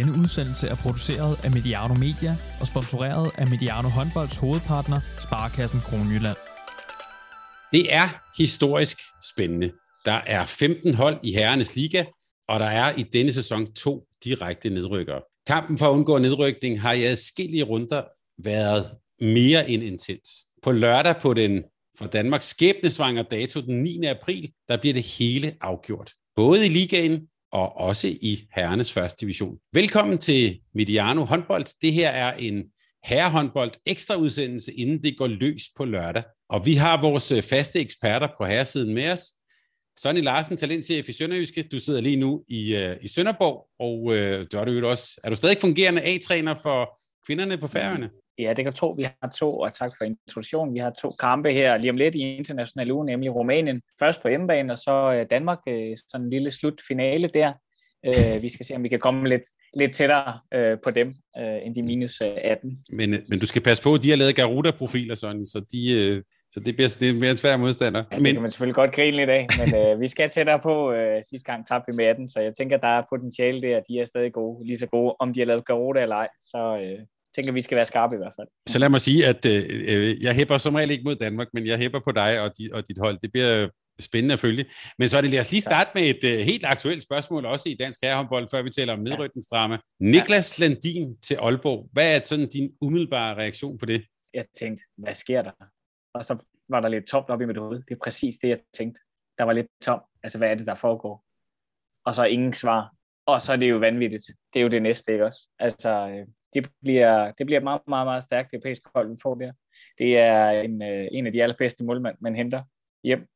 Denne udsendelse er produceret af Mediano Media og sponsoreret af Mediano Håndbolds hovedpartner, Sparkassen Kronjylland. Det er historisk spændende. Der er 15 hold i Herrenes Liga, og der er i denne sæson to direkte nedrykkere. Kampen for at undgå nedrykning har i adskillige runder været mere end intens. På lørdag på den for Danmarks skæbnesvanger dato den 9. april, der bliver det hele afgjort. Både i ligaen og også i herrenes første division. Velkommen til Mediano håndbold. Det her er en herrehåndbold ekstra udsendelse, inden det går løs på lørdag. Og vi har vores øh, faste eksperter på herresiden med os. Sonny Larsen, talentchef i Sønderjyske. Du sidder lige nu i, øh, i Sønderborg, og øh, du er, du også, er du stadig fungerende A-træner for kvinderne på færøerne? Ja, det kan tro, vi har to, og tak for introduktionen. Vi har to kampe her lige om lidt i international uge, nemlig Rumænien først på hjemmebane, og så øh, Danmark, øh, sådan en lille slutfinale der. Øh, vi skal se, om vi kan komme lidt, lidt tættere på dem, end de minus 18. Men, men du skal passe på, at de har lavet Garuda-profiler, sådan, så de, så det bliver, det er mere en svær modstander. Ja, det men... kan man selvfølgelig godt grine lidt af, men øh, vi skal tættere på. Øh, sidste gang tabte vi med 18, så jeg tænker, der er potentiale der. De er stadig gode, lige så gode, om de har lavet Garuda eller ej. Så, øh, tænker, vi skal være skarpe i hvert fald. Så lad mig sige, at øh, øh, jeg hæpper som regel ikke mod Danmark, men jeg hæpper på dig og, di, og dit hold. Det bliver spændende at følge. Men så er det, lad os lige starte med et uh, helt aktuelt spørgsmål, også i dansk herrehåndbold, før vi taler om nedrykningsdrama. Niklas Landin til Aalborg. Hvad er sådan din umiddelbare reaktion på det? Jeg tænkte, hvad sker der? Og så var der lidt tomt op i mit hoved. Det er præcis det, jeg tænkte. Der var lidt tom. Altså, hvad er det, der foregår? Og så ingen svar. Og så er det jo vanvittigt. Det er jo det næste, ikke også? Altså, øh, det bliver, det bliver meget, meget, meget stærkt europæisk hold, vi får der. Det er en, øh, en af de allerbedste målmænd, man henter hjem.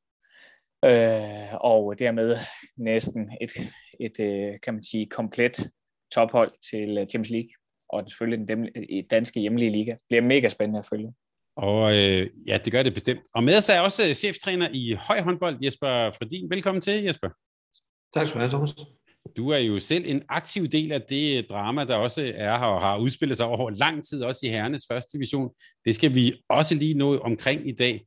Øh, og dermed næsten et, et, øh, kan man sige, komplet tophold til øh, Champions League. Og selvfølgelig den danske hjemlige liga. Det bliver mega spændende at følge. Og øh, ja, det gør det bestemt. Og med os er også cheftræner i høj håndbold, Jesper Fredin. Velkommen til, Jesper. Tak skal du have, Thomas. Du er jo selv en aktiv del af det øh, drama, der også er her og har udspillet sig over lang tid, også i herrenes første division. Det skal vi også lige nå omkring i dag.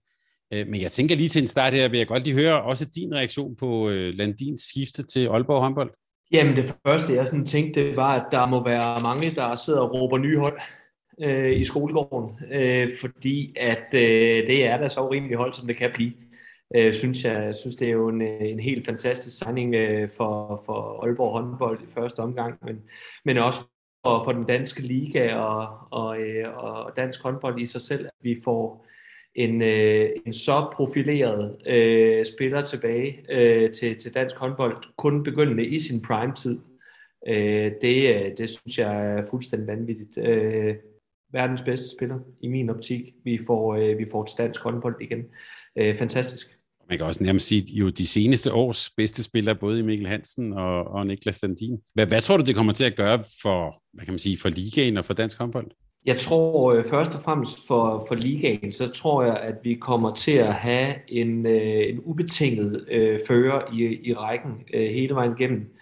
Øh, men jeg tænker lige til en start her, vil jeg godt lige høre også din reaktion på øh, Landins skifte til Aalborg håndbold. Jamen det første, jeg sådan tænkte, det var, at der må være mange, der sidder og råber nye hold øh, i skolegården, øh, fordi at øh, det er da så rimelig hold, som det kan blive øh, synes jeg synes, det er jo en, øh, en helt fantastisk signing øh, for, for Aalborg håndbold i første omgang, men, men også for, for den danske liga og, og, øh, og dansk håndbold i sig selv, at vi får en, øh, en så profileret øh, spiller tilbage øh, til, til dansk håndbold, kun begyndende i sin prime-tid. Øh, det, øh, det synes jeg er fuldstændig vanvittigt. Øh, verdens bedste spiller i min optik. Vi får, øh, vi får til dansk håndbold igen. Øh, fantastisk man kan også nærmest sige, jo de seneste års bedste spillere, både i Mikkel Hansen og, og Niklas Landin. Hvad, hvad tror du, det kommer til at gøre for, hvad kan man sige, for ligaen og for dansk håndbold? Jeg tror øh, først og fremmest for, for ligaen, så tror jeg, at vi kommer til at have en, øh, en ubetinget øh, fører i, i rækken øh, hele vejen igennem.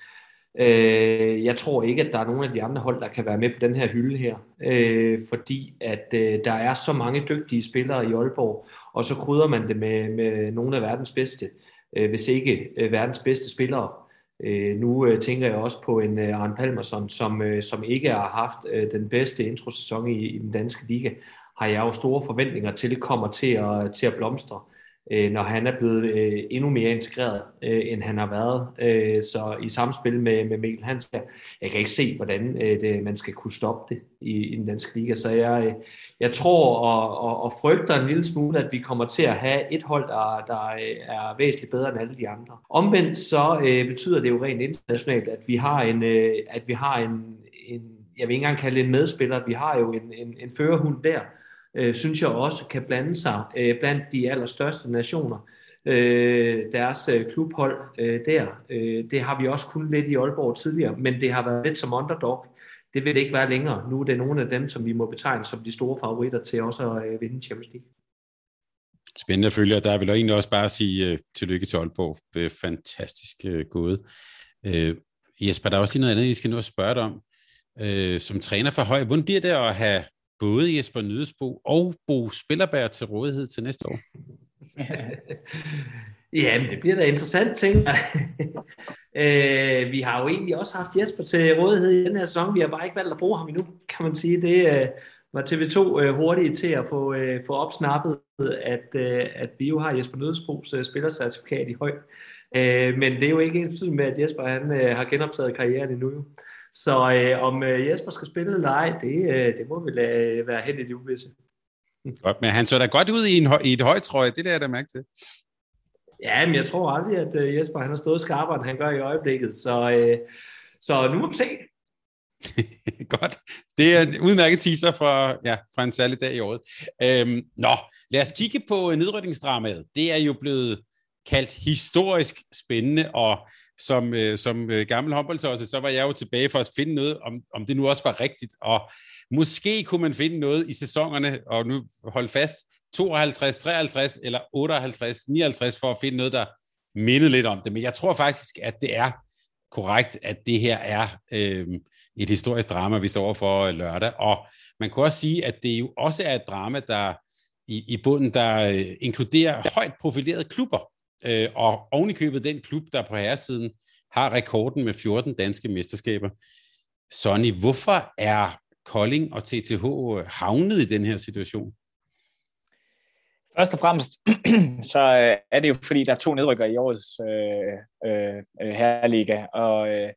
Øh, jeg tror ikke, at der er nogen af de andre hold, der kan være med på den her hylde her, øh, fordi at øh, der er så mange dygtige spillere i Aalborg, og så krydder man det med, med nogle af verdens bedste, øh, hvis ikke øh, verdens bedste spillere. Øh, nu øh, tænker jeg også på en øh, Arne Palmerson, som, øh, som ikke har haft øh, den bedste introsæson i, i den danske liga, har jeg jo store forventninger til, kommer til at, til at blomstre øh, Øh, når han er blevet øh, endnu mere integreret, øh, end han har været. Øh, så i samspil med, med Mikkel Hans her, jeg kan ikke se, hvordan øh, det, man skal kunne stoppe det i, i den danske liga. Så jeg, øh, jeg tror og, og, og frygter en lille smule, at vi kommer til at have et hold, der, der øh, er væsentligt bedre end alle de andre. Omvendt så øh, betyder det jo rent internationalt, at vi har en, øh, at vi har en, en jeg vil ikke engang kalde det en medspiller, vi har jo en, en, en førerhund der, øh, synes jeg også kan blande sig øh, blandt de allerstørste nationer. Øh, deres øh, klubhold øh, der, øh, det har vi også kun lidt i Aalborg tidligere, men det har været lidt som underdog. Det vil det ikke være længere. Nu er det nogle af dem, som vi må betegne som de store favoritter til også at øh, vinde Champions League. Spændende at følge, og der vil jeg egentlig også bare sige uh, tillykke til Aalborg. Det er fantastisk uh, gået. Uh, Jesper, der er også lige noget andet, I skal nu spørge dig om. Øh, som træner for Høj, hvordan bliver det at have både Jesper Nydesbo og Bo Spillerberg til rådighed til næste år? ja, men det bliver da interessant ting. Øh, vi har jo egentlig også haft Jesper til rådighed i den her sæson. Vi har bare ikke valgt at bruge ham endnu, kan man sige. Det øh, var TV2 øh, hurtige til at få, øh, få opsnappet, at, øh, at vi jo har Jesper Nødsbros øh, spillercertifikat i høj. Øh, men det er jo ikke ens med, at Jesper han, øh, har genoptaget karrieren endnu. Jo. Så øh, om øh, Jesper skal spille eller ej, det, øh, det må vi lade være hen i det uvisse. Godt, men han så da godt ud i, en, i et højtrøje, det der er der mærke til. Ja, men jeg tror aldrig, at uh, Jesper han har stået skarpere, end han gør i øjeblikket. Så, uh, så nu må vi se. Godt. Det er en udmærket teaser fra, ja, fra en særlig dag i året. Øhm, nå, lad os kigge på nedrykningsdramaet. Det er jo blevet kaldt historisk spændende, og som, øh, som øh, gammel håndboldsåse, så var jeg jo tilbage for at finde noget, om, om det nu også var rigtigt, og måske kunne man finde noget i sæsonerne, og nu hold fast, 52, 53 eller 58, 59 for at finde noget, der mindede lidt om det. Men jeg tror faktisk, at det er korrekt, at det her er øh, et historisk drama, vi står for lørdag. Og man kunne også sige, at det jo også er et drama, der i, i bunden, der øh, inkluderer højt profilerede klubber. Øh, og ovenikøbet den klub, der på herresiden har rekorden med 14 danske mesterskaber. Sonny, hvorfor er Kolding og TTH øh, havnet i den her situation? Først og fremmest, så øh, er det jo fordi, der er to nedrykker i årets øh, øh, øh, herreliga, og øh,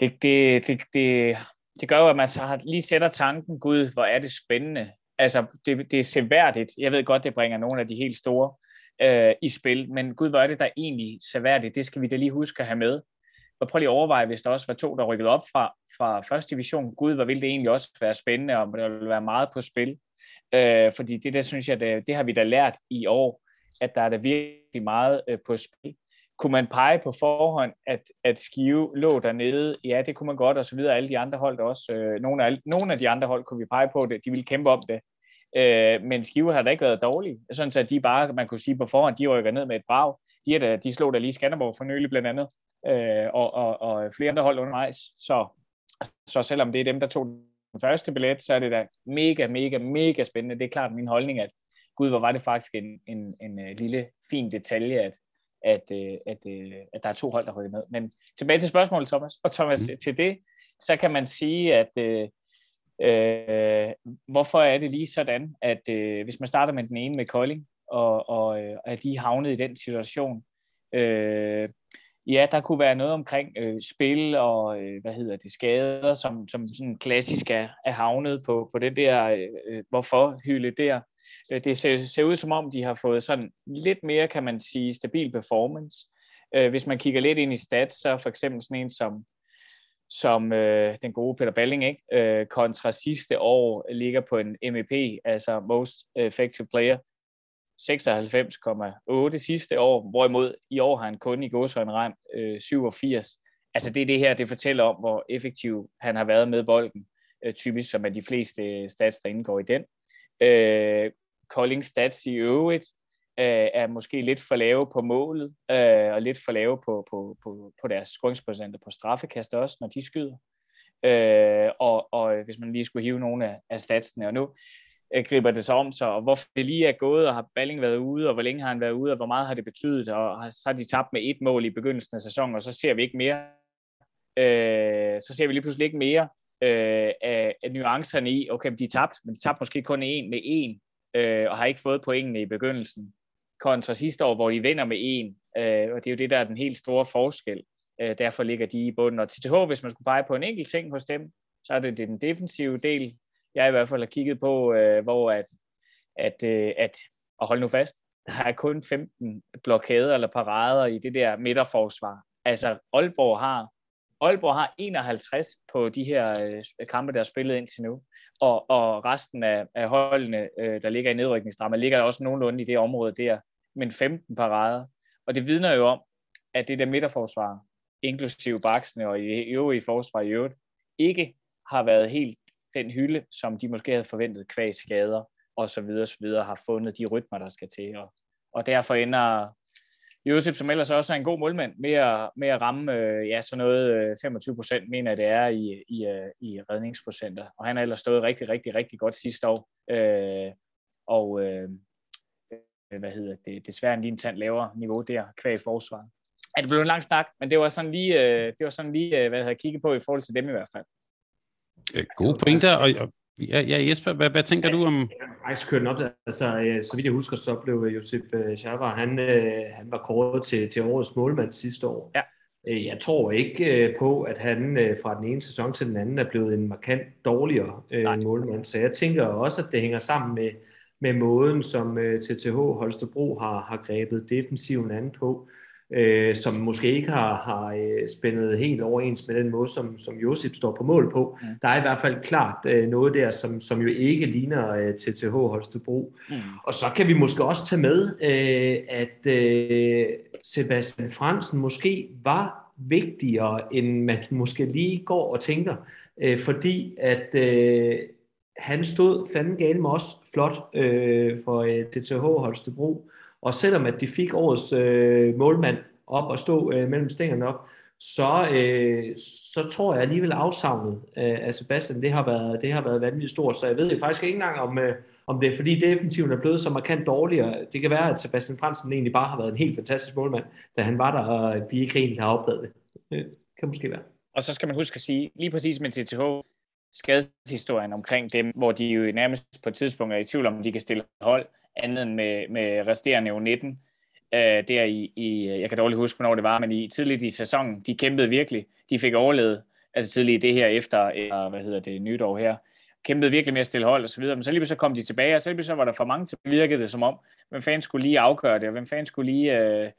det, det, det, det, det gør jo, at man så har, lige sætter tanken, gud, hvor er det spændende. Altså, det, det er seværdigt. Jeg ved godt, det bringer nogle af de helt store øh, i spil, men gud, hvor er det der egentlig seværdigt. Det skal vi da lige huske at have med. Og prøv lige at overveje, hvis der også var to, der rykkede op fra, fra første division. Gud, hvor ville det egentlig også være spændende, og der ville være meget på spil. Øh, fordi det der synes jeg, det, det har vi da lært i år, at der er der virkelig meget øh, på spil. Kunne man pege på forhånd, at, at Skive lå dernede? Ja, det kunne man godt, og så videre. Alle de andre hold også. Øh, nogle, af, nogle af de andre hold kunne vi pege på, det. de ville kæmpe om det. Øh, men Skive har da ikke været dårlige. Sådan så de bare, man kunne sige på forhånd, de rykker ned med et brag. De, er da, de slog da lige Skanderborg for nylig blandt andet, øh, og, og, og flere andre hold undervejs. Så, så selvom det er dem, der tog den første billet, så er det da mega, mega, mega spændende. Det er klart min holdning, at gud, hvor var det faktisk en, en, en, øh, lille, fin detalje, at, at, øh, at, at, øh, at der er to hold, der rykker med. Men tilbage til spørgsmålet, Thomas. Og Thomas, mm. til det, så kan man sige, at øh, øh, hvorfor er det lige sådan, at øh, hvis man starter med den ene med Kolding, og, og øh, at de havnet i den situation, øh, Ja, der kunne være noget omkring øh, spil og øh, hvad hedder det skader, som, som sådan klassisk er, er havnet på, på det der øh, øh, hvorfor hylde der. Øh, det ser, ser ud som om, de har fået sådan lidt mere, kan man sige, stabil performance. Øh, hvis man kigger lidt ind i stats, så for eksempel sådan en som, som øh, den gode Peter Balling, ikke? Øh, kontra sidste år ligger på en MEP, altså Most Effective Player, 96,8 sidste år, hvorimod i år har han kun i gåsøjne ramt øh, 87. Altså det er det her, det fortæller om, hvor effektiv han har været med bolden, øh, typisk som er de fleste stats, der indgår i den. Øh, Kolding stats i øvrigt øh, er måske lidt for lave på målet, øh, og lidt for lave på, på, på, på deres scoringsprocenter på straffekast også, når de skyder. Øh, og, og hvis man lige skulle hive nogle af, af statsene, og nu, øh, griber det sig om sig, og hvorfor det lige er gået, og har Balling været ude, og hvor længe har han været ude, og hvor meget har det betydet, og har, så har de tabt med et mål i begyndelsen af sæsonen, og så ser vi ikke mere. Øh, så ser vi lige pludselig ikke mere øh, af, af nuancerne i, okay, de er tabt, men de tabte måske kun en med en, øh, og har ikke fået pointene i begyndelsen, kontra sidste år, hvor de vinder med en, øh, og det er jo det, der er den helt store forskel. Øh, derfor ligger de i bunden. Og TTH, hvis man skulle pege på en enkelt ting hos dem, så er det, det den defensive del, jeg i hvert fald har kigget på, øh, hvor at, at, øh, at, og hold nu fast, der er kun 15 blokader eller parader i det der midterforsvar. Altså Aalborg har, Aalborg har 51 på de her øh, kampe, der er spillet indtil nu. Og, og resten af, af holdene, øh, der ligger i nedrykningsdrama, ligger også nogenlunde i det område der, men 15 parader. Og det vidner jo om, at det der midterforsvar, inklusive baksene og i øvrige forsvar i øvrigt, ikke har været helt den hylde, som de måske havde forventet kvæg skader og så videre, så videre, har fundet de rytmer, der skal til. Og, og derfor ender Josef, som ellers også er en god målmand, med at, med at ramme øh, ja, sådan noget øh, 25 procent, mener det er i, i, øh, i redningsprocenter. Og han har ellers stået rigtig, rigtig, rigtig godt sidste år. Øh, og øh, hvad hedder det, desværre en lige en tand lavere niveau der, kvæg i forsvaret. Ja, det blev en lang snak, men det var sådan lige, øh, det var sådan lige hvad jeg havde kigget på i forhold til dem i hvert fald. Øh, gode pointer, og, og ja, ja Jesper, hvad, hvad tænker du om? Jeg har faktisk kørt op, altså så vidt jeg husker, så blev Josip Schavar, han, han var kåret til, til årets målmand sidste år. Ja. Jeg tror ikke på, at han fra den ene sæson til den anden er blevet en markant dårligere Nej. målmand, så jeg tænker også, at det hænger sammen med, med måden, som TTH Holstebro har, har grebet defensiven an på øh, som måske ikke har, har øh, spændet helt overens med den måde, som, som Josip står på mål på. Mm. Der er i hvert fald klart øh, noget der, som, som jo ikke ligner øh, TTH Holstebro. Mm. Og så kan vi måske også tage med, øh, at øh, Sebastian Fransen måske var vigtigere, end man måske lige går og tænker, øh, fordi at øh, han stod fanden galt med os flot øh, for øh, DTH Holstebro, og selvom at de fik årets øh, målmand op og stå øh, mellem stængerne op, så, øh, så tror jeg alligevel afsavnet øh, af Sebastian, det har, været, det har været vanvittigt stort. Så jeg ved faktisk ikke engang, om, øh, om det er fordi defensiven er blevet så markant dårligere. Det kan være, at Sebastian Fransen egentlig bare har været en helt fantastisk målmand, da han var der, og vi ikke egentlig har opdaget det. Det kan måske være. Og så skal man huske at sige, lige præcis med TTH, skadeshistorien omkring dem, hvor de jo nærmest på et tidspunkt er i tvivl om, de kan stille hold, andet end med, med resterende U19. Øh, der i, i, jeg kan dårligt huske, hvornår det var, men i tidligt i sæsonen, de kæmpede virkelig. De fik overlevet, altså tidligt i det her efter, eller, hvad hedder det, nytår her, kæmpede virkelig med at stille hold og så videre, men så lige så kom de tilbage, og så lige så var der for mange til, virkede det som om, hvem fanden skulle lige afgøre det, og hvem fanden skulle lige øh,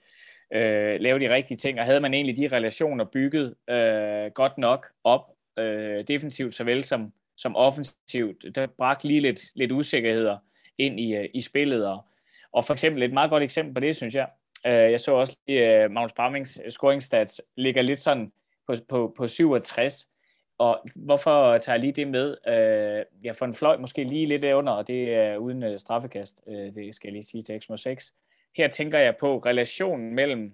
øh, lave de rigtige ting, og havde man egentlig de relationer bygget øh, godt nok op, øh, defensivt såvel som, som offensivt, der bragte lige lidt, lidt usikkerheder, ind i, øh, i spillet. Og, og for eksempel et meget godt eksempel på det, synes jeg. Øh, jeg så også lige, øh, Magnus Brammings scoringstats ligger lidt sådan på, på, på 67. Og hvorfor tager jeg lige det med? Øh, jeg får en fløj måske lige lidt under, og det er uden øh, straffekast. Øh, det skal jeg lige sige til x 6. Her tænker jeg på relationen mellem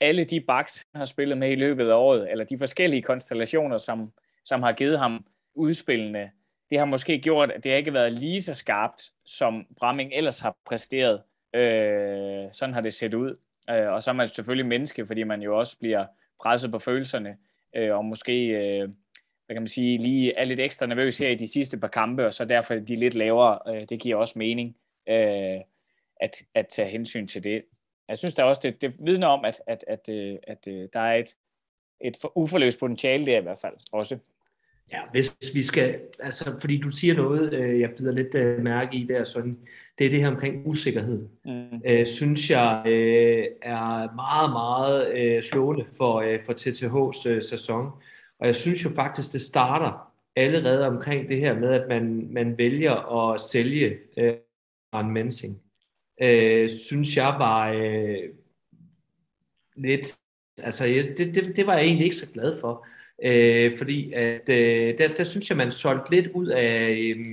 alle de backs, han har spillet med i løbet af året, eller de forskellige konstellationer, som, som har givet ham udspillende det har måske gjort, at det ikke har været lige så skarpt, som Bramming ellers har præsteret. Øh, sådan har det set ud. Øh, og så er man selvfølgelig menneske, fordi man jo også bliver presset på følelserne, øh, og måske øh, hvad kan man sige, lige er lidt ekstra nervøs her i de sidste par kampe, og så derfor er de lidt lavere. Øh, det giver også mening øh, at, at tage hensyn til det. Jeg synes der også, det, det vidner om, at, at, at, øh, at, at der er et, et uforløst potentiale der i hvert fald også. Ja, hvis vi skal, altså, fordi du siger noget, øh, jeg bider lidt øh, mærke i der, sådan, det er det her omkring usikkerhed. Mm. Øh, synes jeg øh, er meget, meget øh, slående for, øh, for TTH's øh, sæson. Og jeg synes jo faktisk, det starter allerede omkring det her med, at man, man vælger at sælge øh, en mensing. Øh, synes jeg var øh, lidt, altså det, det, det var jeg egentlig ikke så glad for. Øh, fordi at, øh, der, der synes jeg, man solgte lidt ud af, øh,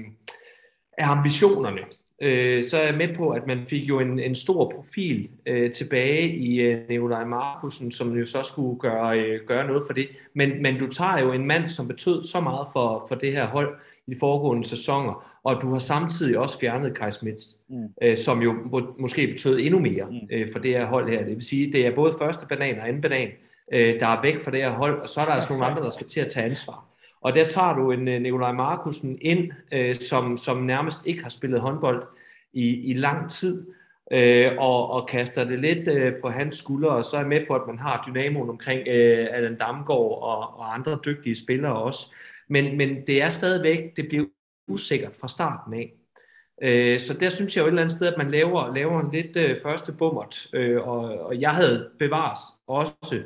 af ambitionerne. Øh, så er jeg med på, at man fik jo en, en stor profil øh, tilbage i øh, Nikolaj Markusen, som jo så skulle gøre, øh, gøre noget for det. Men, men du tager jo en mand, som betød så meget for, for det her hold i de foregående sæsoner, og du har samtidig også fjernet Kai Smits, mm. øh, som jo må, måske betød endnu mere mm. øh, for det her hold her. Det vil sige, det er både første banan og anden banan, øh, der er væk fra det her hold, og så er der altså nogle andre, der skal til at tage ansvar. Og der tager du en øh, Nikolaj Markusen ind, øh, som, som nærmest ikke har spillet håndbold i, i lang tid, øh, og, og kaster det lidt øh, på hans skuldre, og så er jeg med på, at man har dynamoen omkring øh, Allan Damgaard og, og andre dygtige spillere også. Men, men det er stadigvæk, det bliver usikkert fra starten af. Øh, så der synes jeg jo et eller andet sted, at man laver, laver en lidt øh, første bummert, øh, og, og jeg havde bevares også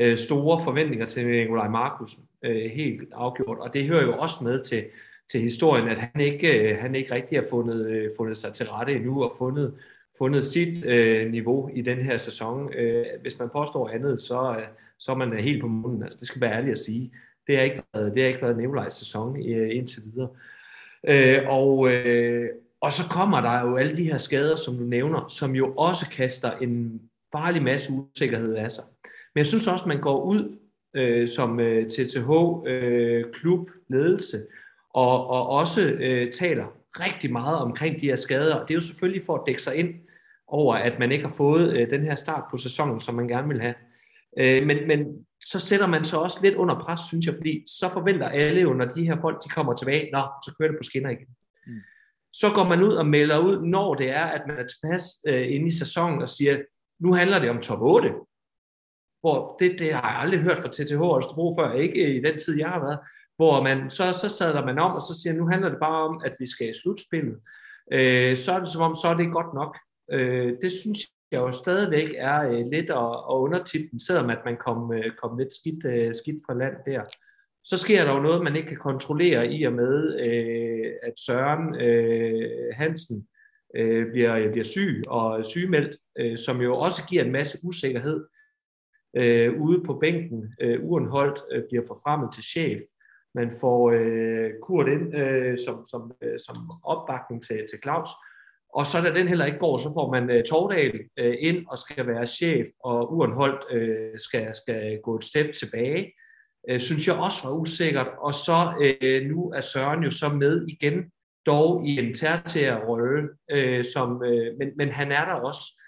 øh, store forventninger til Nikolaj Markusen, øh, helt afgjort. Og det hører jo også med til, til historien, at han ikke, øh, han ikke rigtig har fundet, øh, fundet sig til rette endnu og fundet, fundet sit øh, niveau i den her sæson. Øh, hvis man påstår andet, så, øh, så er man øh, helt på munden. Altså, det skal være ærligt at sige. Det har ikke været, det har ikke været Nikolajs sæson øh, indtil videre. Øh, og, øh, og så kommer der jo alle de her skader, som du nævner, som jo også kaster en farlig masse usikkerhed af sig. Men jeg synes også, man går ud øh, som øh, TTH øh, og, og også øh, taler rigtig meget omkring de her skader. det er jo selvfølgelig for at dække sig ind over, at man ikke har fået øh, den her start på sæsonen, som man gerne vil have. Øh, men, men så sætter man så også lidt under pres, synes jeg, fordi så forventer alle jo, når de her folk de kommer tilbage, nå, så kører det på skinner igen. Mm. Så går man ud og melder ud, når det er, at man er tilpas øh, inde i sæsonen og siger, nu handler det om top 8. Hvor det, det har jeg aldrig hørt fra TTH Holstebro før, ikke i den tid, jeg har været. Hvor man, så, så sadler man om, og så siger, nu handler det bare om, at vi skal i slutspillet. Øh, så er det som om, så er det godt nok. Øh, det synes jeg jo stadigvæk er øh, lidt at, at undertippe selvom at man kom, øh, kom lidt skidt, øh, skidt fra land der. Så sker der jo noget, man ikke kan kontrollere i og med, øh, at Søren øh, Hansen øh, bliver, bliver syg og sygemeldt, øh, som jo også giver en masse usikkerhed øh, ude på bænken. Øh, Urenholdt øh, bliver forfremmet til chef. Man får øh, Kurt ind øh, som, som, øh, som opbakning til, til Claus. Og så da den heller ikke går, så får man øh, Tordal øh, ind og skal være chef, og Urenholdt øh, skal, skal gå et step tilbage. Øh, synes jeg også var usikkert. Og så øh, nu er Søren jo så med igen, dog i en tertiær rolle, øh, som, øh, men, men han er der også.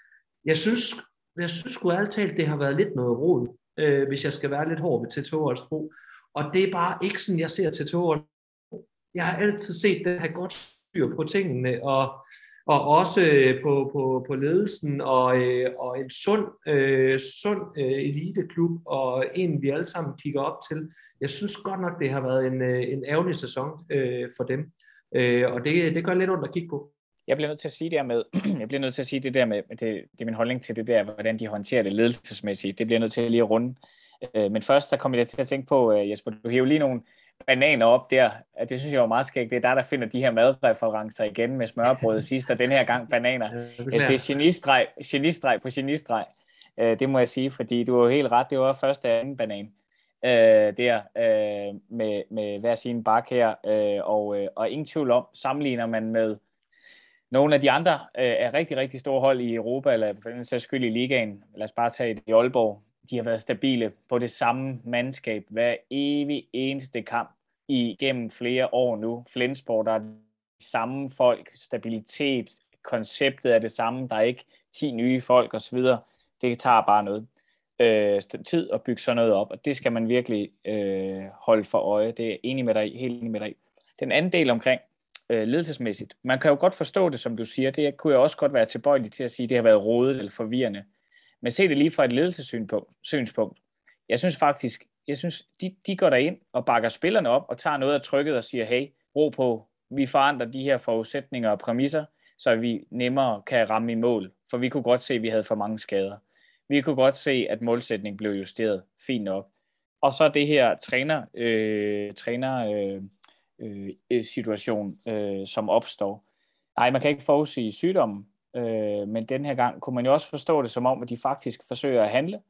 Jeg synes, jeg synes sgu ærligt talt, det har været lidt noget rod, øh, hvis jeg skal være lidt hård ved TTH Holstebro. Og det er bare ikke sådan, jeg ser TTH Holstebro. Jeg har altid set det have godt styr på tingene, og og også øh, på, på, på ledelsen og, øh, og en sund, øh, sund øh, eliteklub og en vi alle sammen kigger op til. Jeg synes godt nok det har været en, øh, en ærgerlig sæson øh, for dem, øh, og det, det gør lidt ondt at kigge på. Jeg bliver nødt til at sige det der med, jeg bliver nødt til at sige det der med, det, det er min holdning til det der, hvordan de håndterer det ledelsesmæssigt. Det bliver nødt til lige at runde. Øh, men først, der kommer jeg til at tænke på, Jesper, du hæver lige nogle bananer op der. Det synes jeg var meget skægt. Det er der, der finder de her madreferencer igen med smørbrød sidst, og den her gang bananer. Det er genistreg, genistreg på genistreg. Øh, det må jeg sige, fordi du har helt ret. Det var første og anden banan øh, der øh, med, med hver sin bak her. og, og ingen tvivl om, sammenligner man med nogle af de andre øh, er rigtig, rigtig store hold i Europa, eller for den sags skyld i ligaen. Lad os bare tage det i Aalborg de har været stabile på det samme mandskab hver evig eneste kamp igennem flere år nu. Flensborg, der er de samme folk, stabilitet, konceptet er det samme, der er ikke 10 nye folk osv. Det tager bare noget øh, tid at bygge sådan noget op, og det skal man virkelig øh, holde for øje. Det er enig med dig helt enig med dig Den anden del omkring øh, ledelsesmæssigt, man kan jo godt forstå det, som du siger, det kunne jeg også godt være tilbøjelig til at sige, det har været rådet eller forvirrende. Men se det lige fra et ledelsessynspunkt. Jeg synes faktisk, jeg synes, de, de går ind og bakker spillerne op og tager noget af trykket og siger, hey, ro på, vi forandrer de her forudsætninger og præmisser, så vi nemmere kan ramme i mål. For vi kunne godt se, at vi havde for mange skader. Vi kunne godt se, at målsætningen blev justeret fint nok. Og så det her træner, øh, træner øh, Øh, øh, situation, øh, som opstår. Nej, man kan ikke forudsige sygdommen, Øh, men den her gang kunne man jo også forstå det som om, at de faktisk forsøger at handle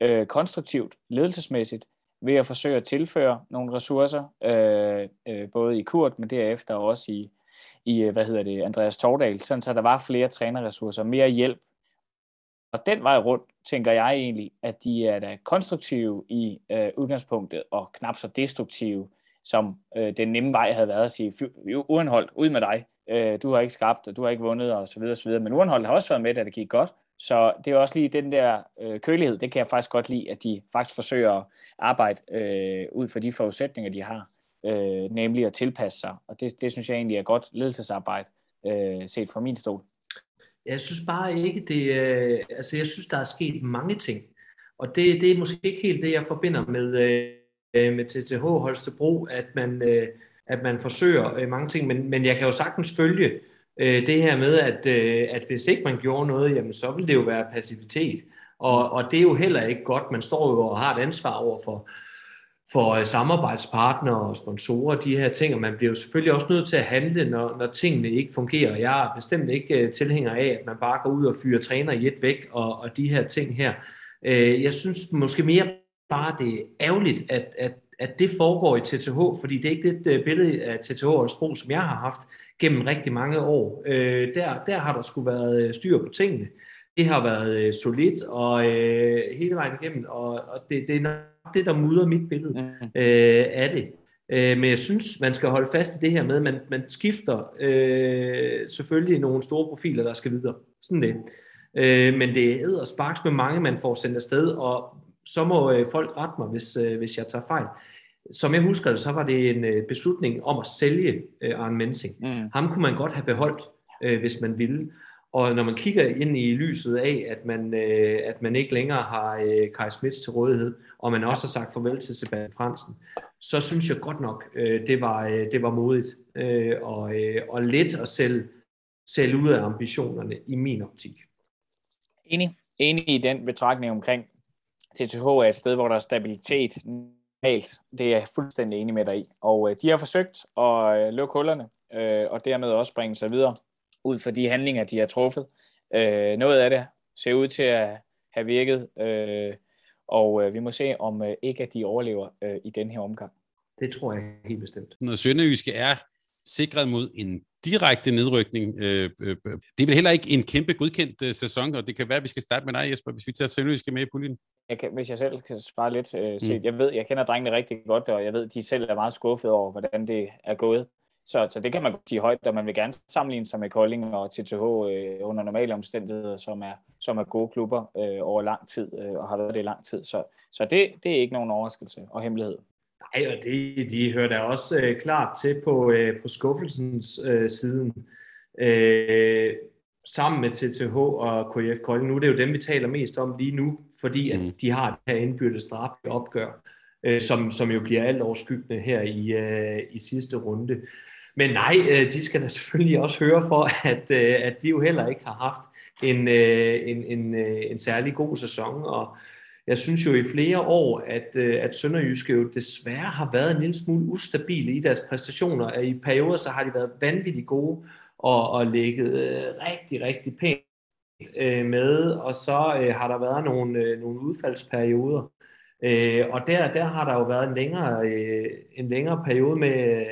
øh, konstruktivt, ledelsesmæssigt, ved at forsøge at tilføre nogle ressourcer, øh, øh, både i Kurt, men derefter også i, i øh, hvad hedder det, Andreas Tordal, sådan så der var flere trænerressourcer, mere hjælp. Og den vej rundt, tænker jeg egentlig, at de er da konstruktive i øh, udgangspunktet, og knap så destruktive, som øh, den nemme vej havde været at sige, uanholdt, ud med dig, øh, du har ikke skabt, og du har ikke vundet, og så videre, og så videre. Men Urenhold har også været med, da det gik godt. Så det er også lige den der øh, kølighed, det kan jeg faktisk godt lide, at de faktisk forsøger at arbejde øh, ud fra de forudsætninger, de har, øh, nemlig at tilpasse sig. Og det, det synes jeg egentlig er godt ledelsesarbejde, øh, set fra min stol. Jeg synes bare ikke, det øh, altså jeg synes, der er sket mange ting. Og det, det er måske ikke helt det, jeg forbinder med, øh, Øh, med TTH Holstebro, at man, øh, at man forsøger øh, mange ting, men, men jeg kan jo sagtens følge øh, det her med, at, øh, at hvis ikke man gjorde noget, jamen så vil det jo være passivitet. Og, og det er jo heller ikke godt. Man står jo og har et ansvar over for, for øh, samarbejdspartnere og sponsorer, de her ting, og man bliver jo selvfølgelig også nødt til at handle, når, når tingene ikke fungerer. Jeg er bestemt ikke øh, tilhænger af, at man bare går ud og fyrer træner i et væk, og, og de her ting her. Jeg synes måske mere bare, det er ærgerligt, at, at at det foregår i TTH, fordi det er ikke det øh, billede af TTH og Spro, som jeg har haft gennem rigtig mange år. Øh, der, der har der skulle været øh, styr på tingene. Det har været øh, solidt og øh, hele vejen igennem, og, og det, det er nok det, der mudrer mit billede mm. øh, af det. Øh, men jeg synes, man skal holde fast i det her med, at man, man skifter øh, selvfølgelig nogle store profiler, der skal videre. Sådan det. Øh, men det er og sparks med mange, man får sendt afsted, og så må øh, folk rette mig, hvis, øh, hvis jeg tager fejl. Som jeg husker det, så var det en øh, beslutning om at sælge øh, Arne Mensing. Mm. Ham kunne man godt have beholdt, øh, hvis man ville. Og når man kigger ind i lyset af, at man, øh, at man ikke længere har øh, Kai Smits til rådighed, og man også har sagt farvel til Sebastian Fransen, så synes jeg godt nok, øh, det, var, øh, det var modigt. Øh, og, øh, og let at sælge, sælge ud af ambitionerne i min optik. Enig. Enig i den betragtning omkring TTH er et sted, hvor der er stabilitet normalt. Det er jeg fuldstændig enig med dig i. Og øh, de har forsøgt at øh, lukke hullerne, øh, og dermed også bringe sig videre ud fra de handlinger, de har truffet. Øh, noget af det ser ud til at have virket, øh, og øh, vi må se, om øh, ikke at de overlever øh, i den her omgang. Det tror jeg helt bestemt. Når Sønderjyske er sikret mod en direkte nedrykning. Øh, øh, det er vel heller ikke en kæmpe godkendt øh, sæson, og det kan være, at vi skal starte med dig, Jesper, hvis vi tager Sønderjyske med i puljen. Jeg kan, hvis jeg selv kan spare lidt, øh, set, mm. jeg ved, jeg kender drengene rigtig godt, og jeg ved, de selv er meget skuffet over, hvordan det er gået. Så, så det kan man sige højt, og man vil gerne sammenligne sig med Kolding og TTH øh, under normale omstændigheder, som er, som er gode klubber øh, over lang tid, øh, og har været det i lang tid. Så, så det, det er ikke nogen overraskelse og hemmelighed. Nej, og det, de hører da også øh, klart til på, øh, på skuffelsens øh, siden. Øh, sammen med TTH og KF Kolding. Nu er det jo dem, vi taler mest om lige nu, fordi at mm. de har det her indbyrdes drab opgør, øh, som, som jo bliver alt overskyggende her i, øh, i sidste runde. Men nej, øh, de skal da selvfølgelig også høre for, at, øh, at de jo heller ikke har haft en, øh, en, en, øh, en særlig god sæson, og jeg synes jo i flere år, at, øh, at Sønderjyske jo desværre har været en lille smule ustabile i deres præstationer. I perioder så har de været vanvittigt gode og, og ligget øh, rigtig, rigtig pænt øh, med, og så øh, har der været nogle, øh, nogle udfaldsperioder. og der, der har der jo været en længere, en længere periode med,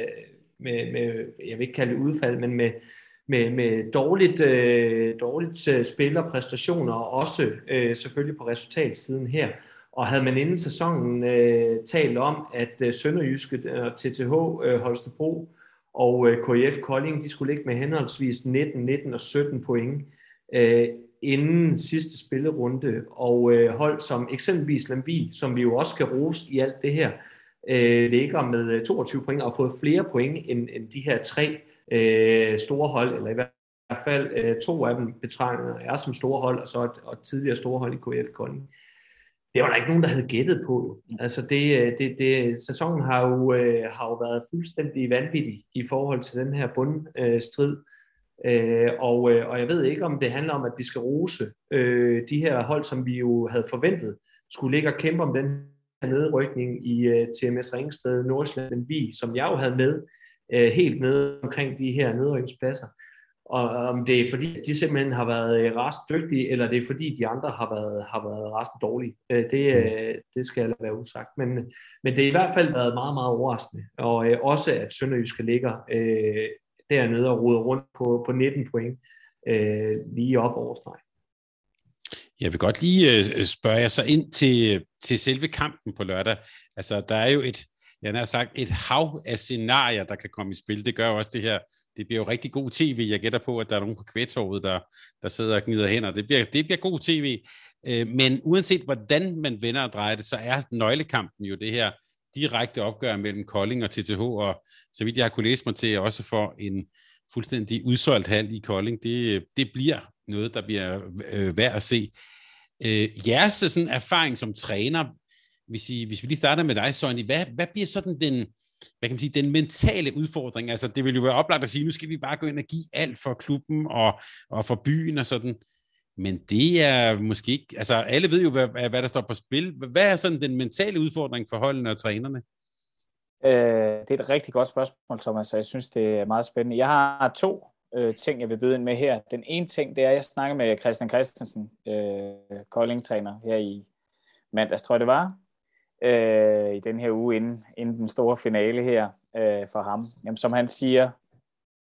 med, med, jeg vil ikke kalde det udfald, men med, med, med dårligt, øh, dårligt øh, spil og præstationer, og også øh, selvfølgelig på resultatsiden her. Og havde man inden sæsonen øh, talt om, at øh, Sønderjyske øh, og TTH øh, Holstebro og øh, KF Kolding, de skulle ligge med henholdsvis 19, 19 og 17 point øh, inden sidste spillerunde, og øh, hold som eksempelvis Lambi, som vi jo også skal rose i alt det her, øh, ligger med øh, 22 point og har fået flere point end, end de her tre øh, store hold, eller i hvert fald øh, to af dem betragter er som store hold, og så et, og tidligere store hold i KF Kolding. Det var der ikke nogen, der havde gættet på. Altså det, øh, det, det, sæsonen har jo, øh, har jo været fuldstændig vanvittig i forhold til den her bundstrid. Øh, og, øh, og jeg ved ikke, om det handler om, at vi skal rose øh, de her hold, som vi jo havde forventet, skulle ligge og kæmpe om den her nedrykning i uh, TMS Ringsted, Nordsjælland, Vi, som jeg jo havde med øh, helt nede omkring de her nedrykningspladser. Og om det er fordi, de simpelthen har været øh, rast dygtige, eller det er fordi, de andre har været, har været rast dårlige. Øh, det, mm. øh, det skal jeg være usagt. Men, men det er i hvert fald været meget, meget overraskende. Og øh, også, at Sønderjyske ligger øh, dernede og ruder rundt på, på 19 point øh, lige op over streg. Jeg vil godt lige øh, spørge jer så ind til, til selve kampen på lørdag. Altså, der er jo et, jeg har sagt, et hav af scenarier, der kan komme i spil. Det gør også det her. Det bliver jo rigtig god tv. Jeg gætter på, at der er nogen på kvætorvet, der, der sidder og gnider hænder. Det bliver, det bliver god tv. Øh, men uanset hvordan man vender og drejer det, så er nøglekampen jo det her direkte opgør mellem Kolding og TTH, og så vidt jeg har kunne læse mig til, også for en fuldstændig udsolgt hal i Kolding, det, det bliver noget, der bliver øh, værd at se. Øh, jeres sådan, erfaring som træner, hvis, I, hvis vi lige starter med dig, Sonny, hvad, hvad bliver sådan den, hvad kan man sige, den mentale udfordring? Altså, det vil jo være oplagt at sige, nu skal vi bare gå ind og give alt for klubben og, og for byen og sådan. Men det er måske ikke, altså alle ved jo, hvad, hvad der står på spil. Hvad er sådan den mentale udfordring for holdene og trænerne? Øh, det er et rigtig godt spørgsmål, Thomas, og jeg synes, det er meget spændende. Jeg har to øh, ting, jeg vil byde ind med her. Den ene ting, det er, at jeg snakker med Christian Christensen, øh, Kolding-træner, her i mandags, tror jeg det var, øh, i den her uge inden, inden den store finale her øh, for ham. Jamen, som han siger,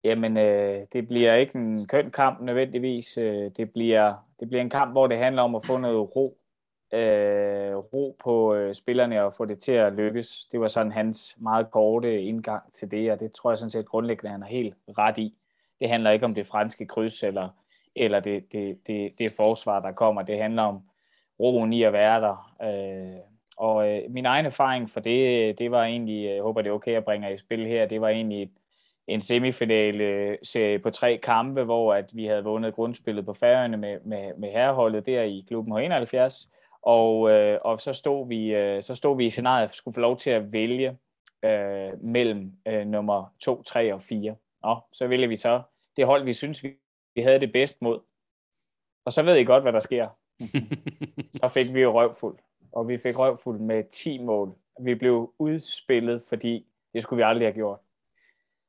jamen øh, det bliver ikke en køn kamp nødvendigvis. Øh, det, bliver, det bliver en kamp, hvor det handler om at få noget ro, øh, ro på øh, spillerne og få det til at lykkes. Det var sådan hans meget korte indgang til det, og det tror jeg sådan set grundlæggende, han er helt ret i. Det handler ikke om det franske kryds eller, eller det, det, det, det forsvar, der kommer. Det handler om roen i at være der. Øh, og øh, min egen erfaring for det, det var egentlig, jeg håber det er okay at bringe i spil her, det var egentlig en semifinale serie på tre kampe, hvor at vi havde vundet grundspillet på færøerne med, med, med herreholdet der i klubben H71, og, øh, og så, stod vi, øh, så stod vi i scenariet, at skulle få lov til at vælge øh, mellem øh, nummer 2, 3 og 4. Nå, så vælger vi så det hold, vi synes, vi, vi havde det bedst mod. Og så ved I godt, hvad der sker. så fik vi jo røvfuld, og vi fik røvfuld med 10 mål. Vi blev udspillet, fordi det skulle vi aldrig have gjort.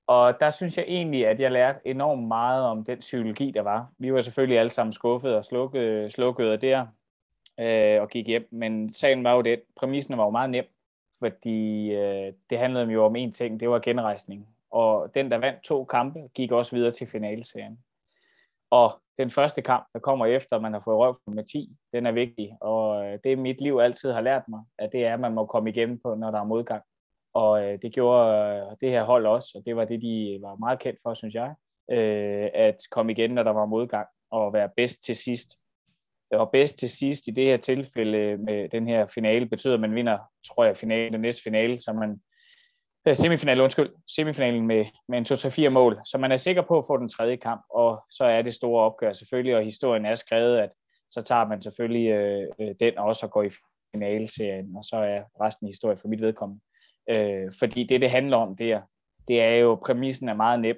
Og der synes jeg egentlig, at jeg lærte enormt meget om den psykologi, der var. Vi var selvfølgelig alle sammen skuffede og slukkede, slukkede der øh, og gik hjem, men sagen var jo det, præmissen var jo meget nem, fordi øh, det handlede jo om én ting, det var genrejsning. Og den, der vandt to kampe, gik også videre til finaleserien. Og den første kamp, der kommer efter, man har fået røv med 10, den er vigtig. Og øh, det mit liv altid har lært mig, at det er, at man må komme igennem på, når der er modgang. Og øh, det gjorde øh, det her hold også, og det var det, de var meget kendt for, synes jeg, at komme igen, når der var modgang, og være bedst til sidst. Og bedst til sidst i det her tilfælde med den her finale betyder, at man vinder, tror jeg, finale, den næste finale, så man øh, semifinale, undskyld, semifinalen med, med en 2-3-4 mål, så man er sikker på at få den tredje kamp, og så er det store opgør selvfølgelig, og historien er skrevet, at så tager man selvfølgelig øh, øh den også og går i finaleserien, og så er resten historie for mit vedkommende. Øh, fordi det, det handler om der, det er jo, præmissen er meget nem.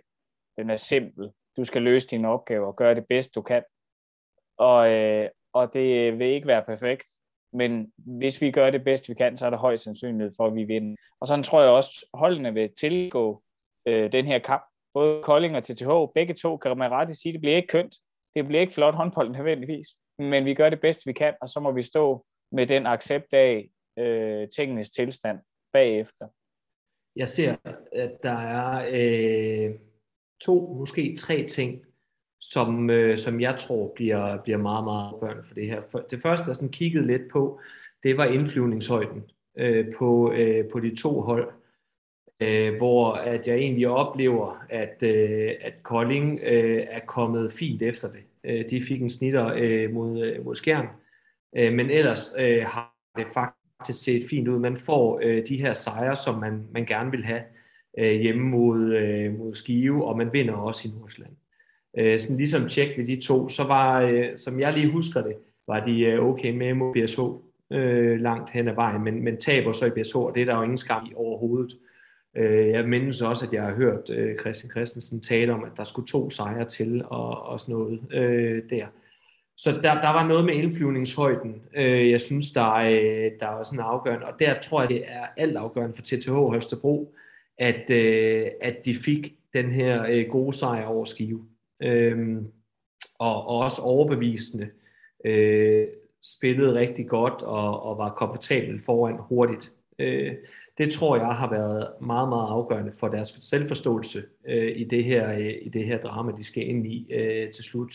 Den er simpel. Du skal løse dine opgaver og gøre det bedst, du kan. Og, øh, og det vil ikke være perfekt, men hvis vi gør det bedst, vi kan, så er der høj sandsynlighed for, at vi vinder. Og sådan tror jeg også, holdene vil tilgå øh, den her kamp. Både Kolding og TTH, begge to kan man ret sige, det bliver ikke kønt. Det bliver ikke flot håndbold nødvendigvis. Men vi gør det bedst, vi kan, og så må vi stå med den accept af øh, tingenes tilstand bagefter? Jeg ser, at der er øh, to, måske tre ting, som, øh, som jeg tror bliver, bliver meget, meget afgørende for det her. For det første, jeg sådan kiggede lidt på, det var indflyvningshøjden øh, på, øh, på de to hold, øh, hvor at jeg egentlig oplever, at, øh, at Kolding øh, er kommet fint efter det. Øh, de fik en snitter øh, mod, øh, mod skærm, øh, men ellers øh, har det faktisk faktisk set fint ud. Man får øh, de her sejre, som man, man gerne vil have øh, hjemme mod, øh, mod Skive, og man vinder også i Nordsjælland. Øh, sådan ligesom tjek ved de to, så var, øh, som jeg lige husker det, var de øh, okay med mod BSH øh, langt hen ad vejen, men, men taber så i BSH, og det er der jo ingen skam i overhovedet. Øh, jeg mindes også, at jeg har hørt øh, Christian Christensen tale om, at der skulle to sejre til og, og sådan noget øh, der. Så der, der var noget med indflyvningshøjden, øh, jeg synes, der, øh, der var sådan afgørende. Og der tror jeg, det er alt afgørende for TTH Holstebro, at, øh, at de fik den her øh, gode sejr over Skive. Øh, og, og også overbevisende. Øh, spillede rigtig godt og, og var komfortabel foran hurtigt. Øh, det tror jeg har været meget, meget afgørende for deres selvforståelse øh, i, det her, øh, i det her drama, de skal ind i øh, til slut.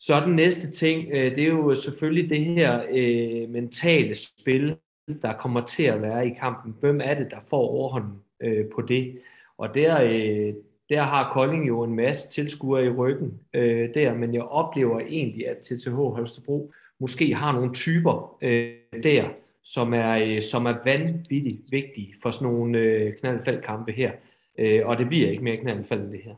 Så den næste ting, øh, det er jo selvfølgelig det her øh, mentale spil, der kommer til at være i kampen. Hvem er det, der får overhånden øh, på det? Og der, øh, der har Kolding jo en masse tilskuere i ryggen øh, der, men jeg oplever egentlig, at TTH Holstebro måske har nogle typer øh, der, som er, øh, som er vanvittigt vigtige for sådan nogle øh, knaldfaldkampe her. Øh, og det bliver ikke mere knaldfald end det her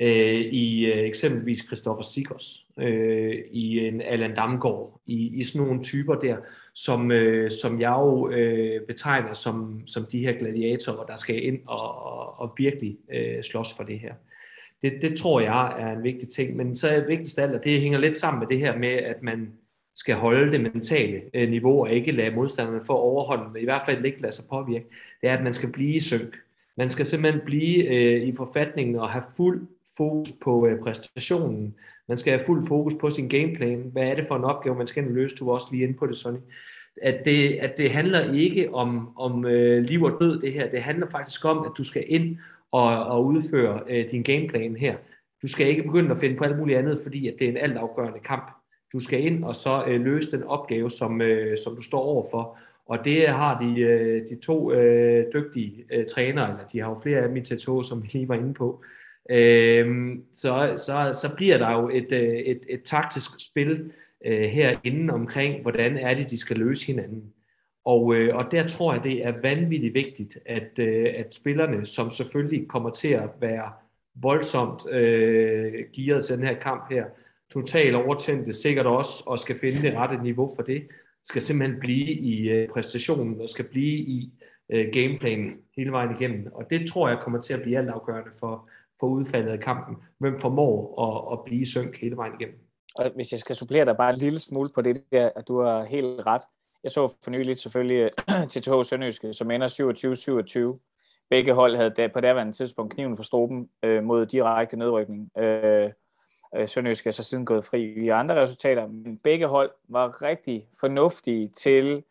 øh, i øh, eksempelvis Christoffer Sikos, øh, i en Allan Damgaard, i, i sådan nogle typer der, som, øh, som jeg jo øh, betegner som, som de her gladiatorer, der skal ind og, og, og virkelig øh, slås for det her. Det, det tror jeg er en vigtig ting, men så er det vigtigst af alt, at det hænger lidt sammen med det her med, at man skal holde det mentale øh, niveau og ikke lade modstanderne få overhånden, men i hvert fald ikke lade sig påvirke, det er, at man skal blive i synk. Man skal simpelthen blive øh, i forfatningen og have fuld fokus på øh, præstationen. Man skal have fuld fokus på sin gameplan. Hvad er det for en opgave, man skal løse? Du var også lige inde på det, Sonny. At det, at det handler ikke om, om øh, liv og død, det her. Det handler faktisk om, at du skal ind og, og udføre øh, din gameplan her. Du skal ikke begynde at finde på alt muligt andet, fordi at det er en altafgørende kamp. Du skal ind og så øh, løse den opgave, som, øh, som du står overfor. Og det har de, øh, de to øh, dygtige øh, trænere, eller de har jo flere af dem i Tato, som vi lige var inde på, øh, så, så, så bliver der jo et, øh, et, et taktisk spil øh, herinde omkring, hvordan er det, de skal løse hinanden. Og, øh, og der tror jeg, det er vanvittigt vigtigt, at, øh, at spillerne, som selvfølgelig kommer til at være voldsomt øh, gearet til den her kamp her, totalt overtændte, sikkert også, og skal finde det rette niveau for det, skal simpelthen blive i øh, præstationen og skal blive i øh, gameplanen hele vejen igennem. Og det tror jeg kommer til at blive altafgørende for, for udfaldet af kampen. Hvem formår at, at blive synk hele vejen igennem. Og hvis jeg skal supplere dig bare en lille smule på det der, at du har helt ret. Jeg så for nylig selvfølgelig TTH Sønderjyske, som ender 27-27. Begge hold havde på daværende tidspunkt kniven for struben øh, mod direkte nedrykning. Øh, øh Sønderjyske er så siden gået fri i andre resultater, men begge hold var rigtig fornuftige til,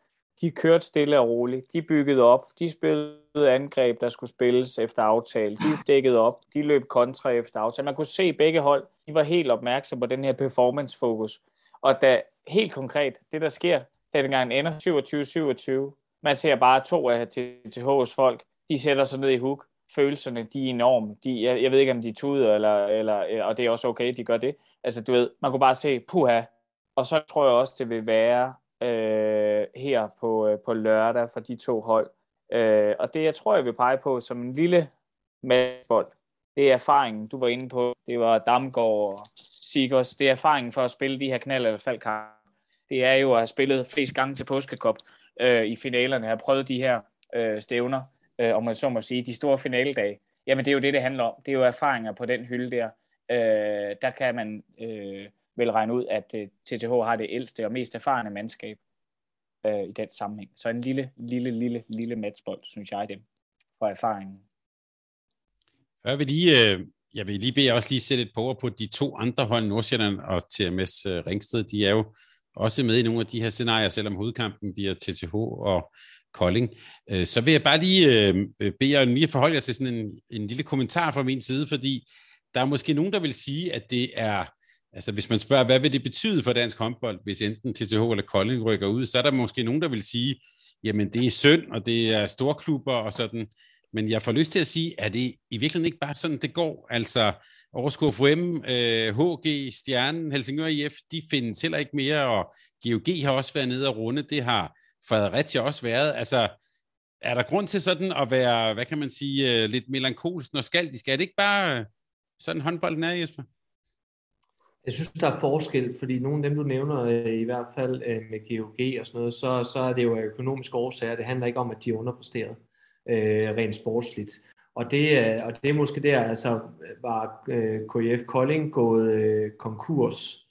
de kørte stille og roligt, de byggede op, de spillede angreb, der skulle spilles efter aftale, de dækkede op, de løb kontra efter aftale. Man kunne se begge hold, de var helt opmærksomme på den her performance-fokus. Og da helt konkret, det der sker, dengang ender 27-27, man ser bare to af TTH's folk, de sætter sig ned i hook, følelserne, de er enorme. De, jeg, jeg ved ikke, om de tuder, eller, eller, og det er også okay, de gør det. Altså, du ved, man kunne bare se, puha. Og så tror jeg også, det vil være øh, her på, øh, på lørdag for de to hold. Øh, og det, jeg tror, jeg vil pege på som en lille matchbold, det er erfaringen, du var inde på. Det var Damgaard og Sigurds. Det er erfaringen for at spille de her knald- eller faldkampe. Det er jo at have spillet flest gange til påskekop øh, i finalerne, have prøvet de her øh, stævner øh, om man så må sige, de store finaledage, jamen det er jo det, det handler om. Det er jo erfaringer på den hylde der. Øh, der kan man øh, vil regne ud, at øh, TTH har det ældste og mest erfarne mandskab øh, i den sammenhæng. Så en lille, lille, lille, lille matchbold, synes jeg, dem for erfaringen. Før vi lige, øh, jeg vil lige bede også lige sætte et par på de to andre hold, Nordsjælland og TMS øh, Ringsted. De er jo også med i nogle af de her scenarier, selvom hovedkampen bliver TTH og Kolding. Øh, så vil jeg bare lige øh, bede jer lige forholde jer til sådan en, en lille kommentar fra min side, fordi der er måske nogen, der vil sige, at det er, altså hvis man spørger, hvad vil det betyde for dansk håndbold, hvis enten TTH eller Kolding rykker ud, så er der måske nogen, der vil sige, jamen det er synd, og det er store klubber og sådan, men jeg får lyst til at sige, at det i virkeligheden ikke bare sådan, det går. Altså, Aarhus KFM, øh, HG, Stjernen, Helsingør IF, de findes heller ikke mere, og GOG har også været nede og runde. Det har Fredericia også været. Altså, er der grund til sådan at være, hvad kan man sige, øh, lidt melankolsk skal Er det ikke bare øh, sådan håndbolden er, Jesper? Jeg synes, der er forskel, fordi nogle af dem, du nævner, øh, i hvert fald øh, med GOG og sådan noget, så, så er det jo økonomiske årsager. Det handler ikke om, at de er underpresteret øh, rent sportsligt. Og det, og det er måske der, altså var øh, KF Kolding gået øh, konkurs,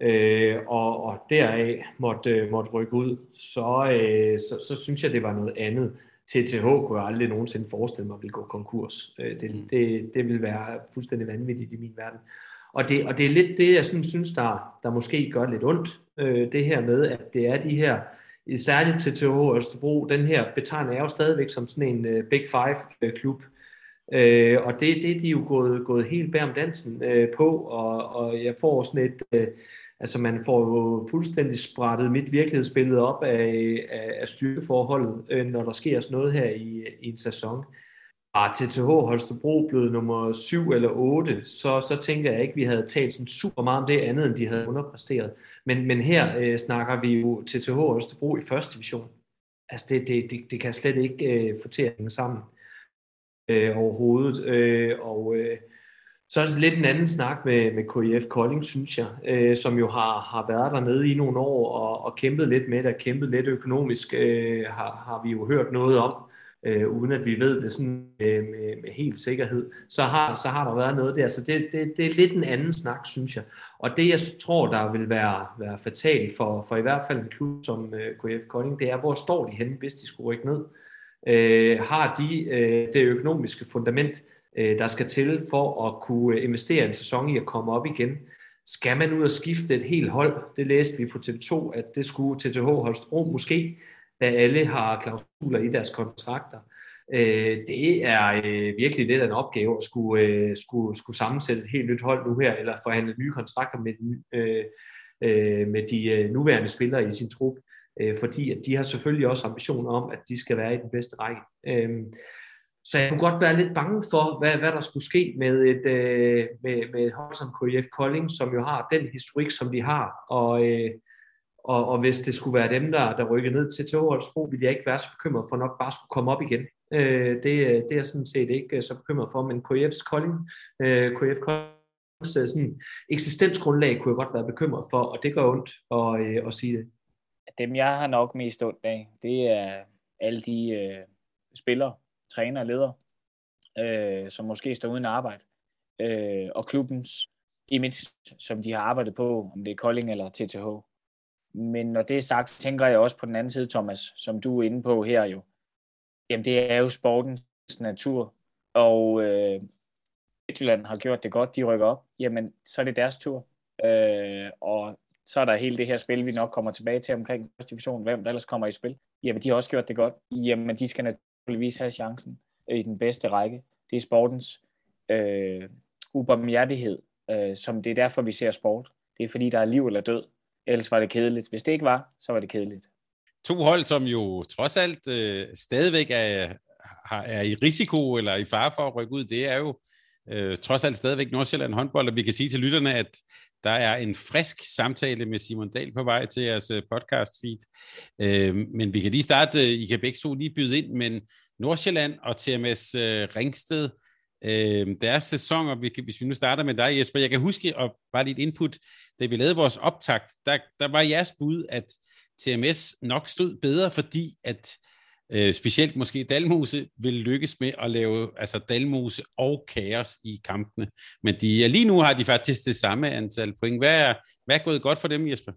øh, og, og deraf måtte, øh, måtte rykke ud, så, øh, så, så synes jeg, det var noget andet. TTH kunne jeg aldrig nogensinde forestille mig at ville gå konkurs. Øh, det, mm. det, det ville være fuldstændig vanvittigt i min verden. Og det, og det er lidt det, jeg sådan, synes, der, der måske gør lidt ondt, øh, det her med, at det er de her, særligt TTH Østerbro, den her betegner jeg jo stadigvæk som sådan en øh, Big Five-klub, øh, øh, og det, det er de jo gået, gået helt bær om dansen øh, på, og, og jeg får sådan et, øh, Altså man får jo fuldstændig sprættet mit virkelighedsbillede op af, af, af styrkeforholdet, øh, når der sker sådan noget her i, i en sæson var TTH Holstebro blevet nummer 7 eller 8, så, så tænker jeg ikke, at vi havde talt sådan super meget om det andet, end de havde underpræsteret. Men, men her øh, snakker vi jo TTH Holstebro i første division. Altså det, det, det, det kan slet ikke øh, få til at hænge sammen øh, overhovedet. Øh, og øh, så er det lidt en anden snak med, med KIF Kolding, synes jeg, øh, som jo har, har været dernede i nogle år og, og kæmpet lidt med det, og kæmpet lidt økonomisk, øh, har, har vi jo hørt noget om, øh, uden at vi ved det sådan øh, med, med helt sikkerhed. Så har, så har der været noget der, så det, det, det er lidt en anden snak, synes jeg. Og det, jeg tror, der vil være, være fatalt for, for i hvert fald en klub som øh, KF Kolding, det er, hvor står de henne, hvis de skulle rykke ned? Øh, har de øh, det økonomiske fundament, øh, der skal til for at kunne investere en sæson i at komme op igen. Skal man ud og skifte et helt hold? Det læste vi på TV2, at det skulle TTH Holstebro måske, da alle har klausuler i deres kontrakter. Øh, det er øh, virkelig lidt af en opgave at skulle, øh, skulle, skulle sammensætte et helt nyt hold nu her, eller forhandle nye kontrakter med, øh, øh, med de øh, nuværende spillere i sin trup, øh, fordi at de har selvfølgelig også ambitioner om, at de skal være i den bedste række. Øh, så jeg kunne godt være lidt bange for, hvad, hvad der skulle ske med et, øh, med, med et hold som KIF Kolding, som jo har den historik, som de har. Og, øh, og, og hvis det skulle være dem, der, der rykker ned til Tøvholdsbro, ville jeg ikke være så bekymret for nok bare skulle komme op igen. Øh, det, det er jeg sådan set ikke øh, så bekymret for, men KF's Kolding, øh, KF Koldings øh, sådan, eksistensgrundlag kunne jeg godt være bekymret for, og det gør ondt at, øh, at sige det. Dem, jeg har nok mest ondt af, det er alle de øh, spillere, træner og ledere, øh, som måske står uden arbejde, øh, og klubbens image, som de har arbejdet på, om det er Kolding eller TTH. Men når det er sagt, tænker jeg også på den anden side, Thomas, som du er inde på her jo. Jamen det er jo sportens natur, og øh, Midtjylland har gjort det godt, de rykker op, jamen så er det deres tur. Øh, og så er der hele det her spil, vi nok kommer tilbage til omkring første division, hvem der ellers kommer i spil. Jamen de har også gjort det godt. Jamen de skal naturligvis have chancen i den bedste række. Det er sportens øh, ubarmhjertighed, øh, som det er derfor, vi ser sport. Det er fordi, der er liv eller død. Ellers var det kedeligt. Hvis det ikke var, så var det kedeligt. To hold, som jo trods alt øh, stadigvæk er, er i risiko eller i fare for at rykke ud, det er jo øh, trods alt stadigvæk Nordsjælland håndbold, og vi kan sige til lytterne, at der er en frisk samtale med Simon Dahl på vej til jeres øh, podcast feed. Øh, men vi kan lige starte, øh, I kan begge to lige byde ind, men Nordsjælland og TMS øh, Ringsted, øh, deres sæson, og vi kan, hvis vi nu starter med dig, Jesper, jeg kan huske, og bare lidt input, da vi lavede vores optakt, der, der var jeres bud, at TMS nok stod bedre, fordi at øh, specielt måske Dalmose vil lykkes med at lave altså Dalmose og kaos i kampene. Men de, lige nu har de faktisk det samme antal point. Hvad er, hvad er gået godt for dem, Jesper?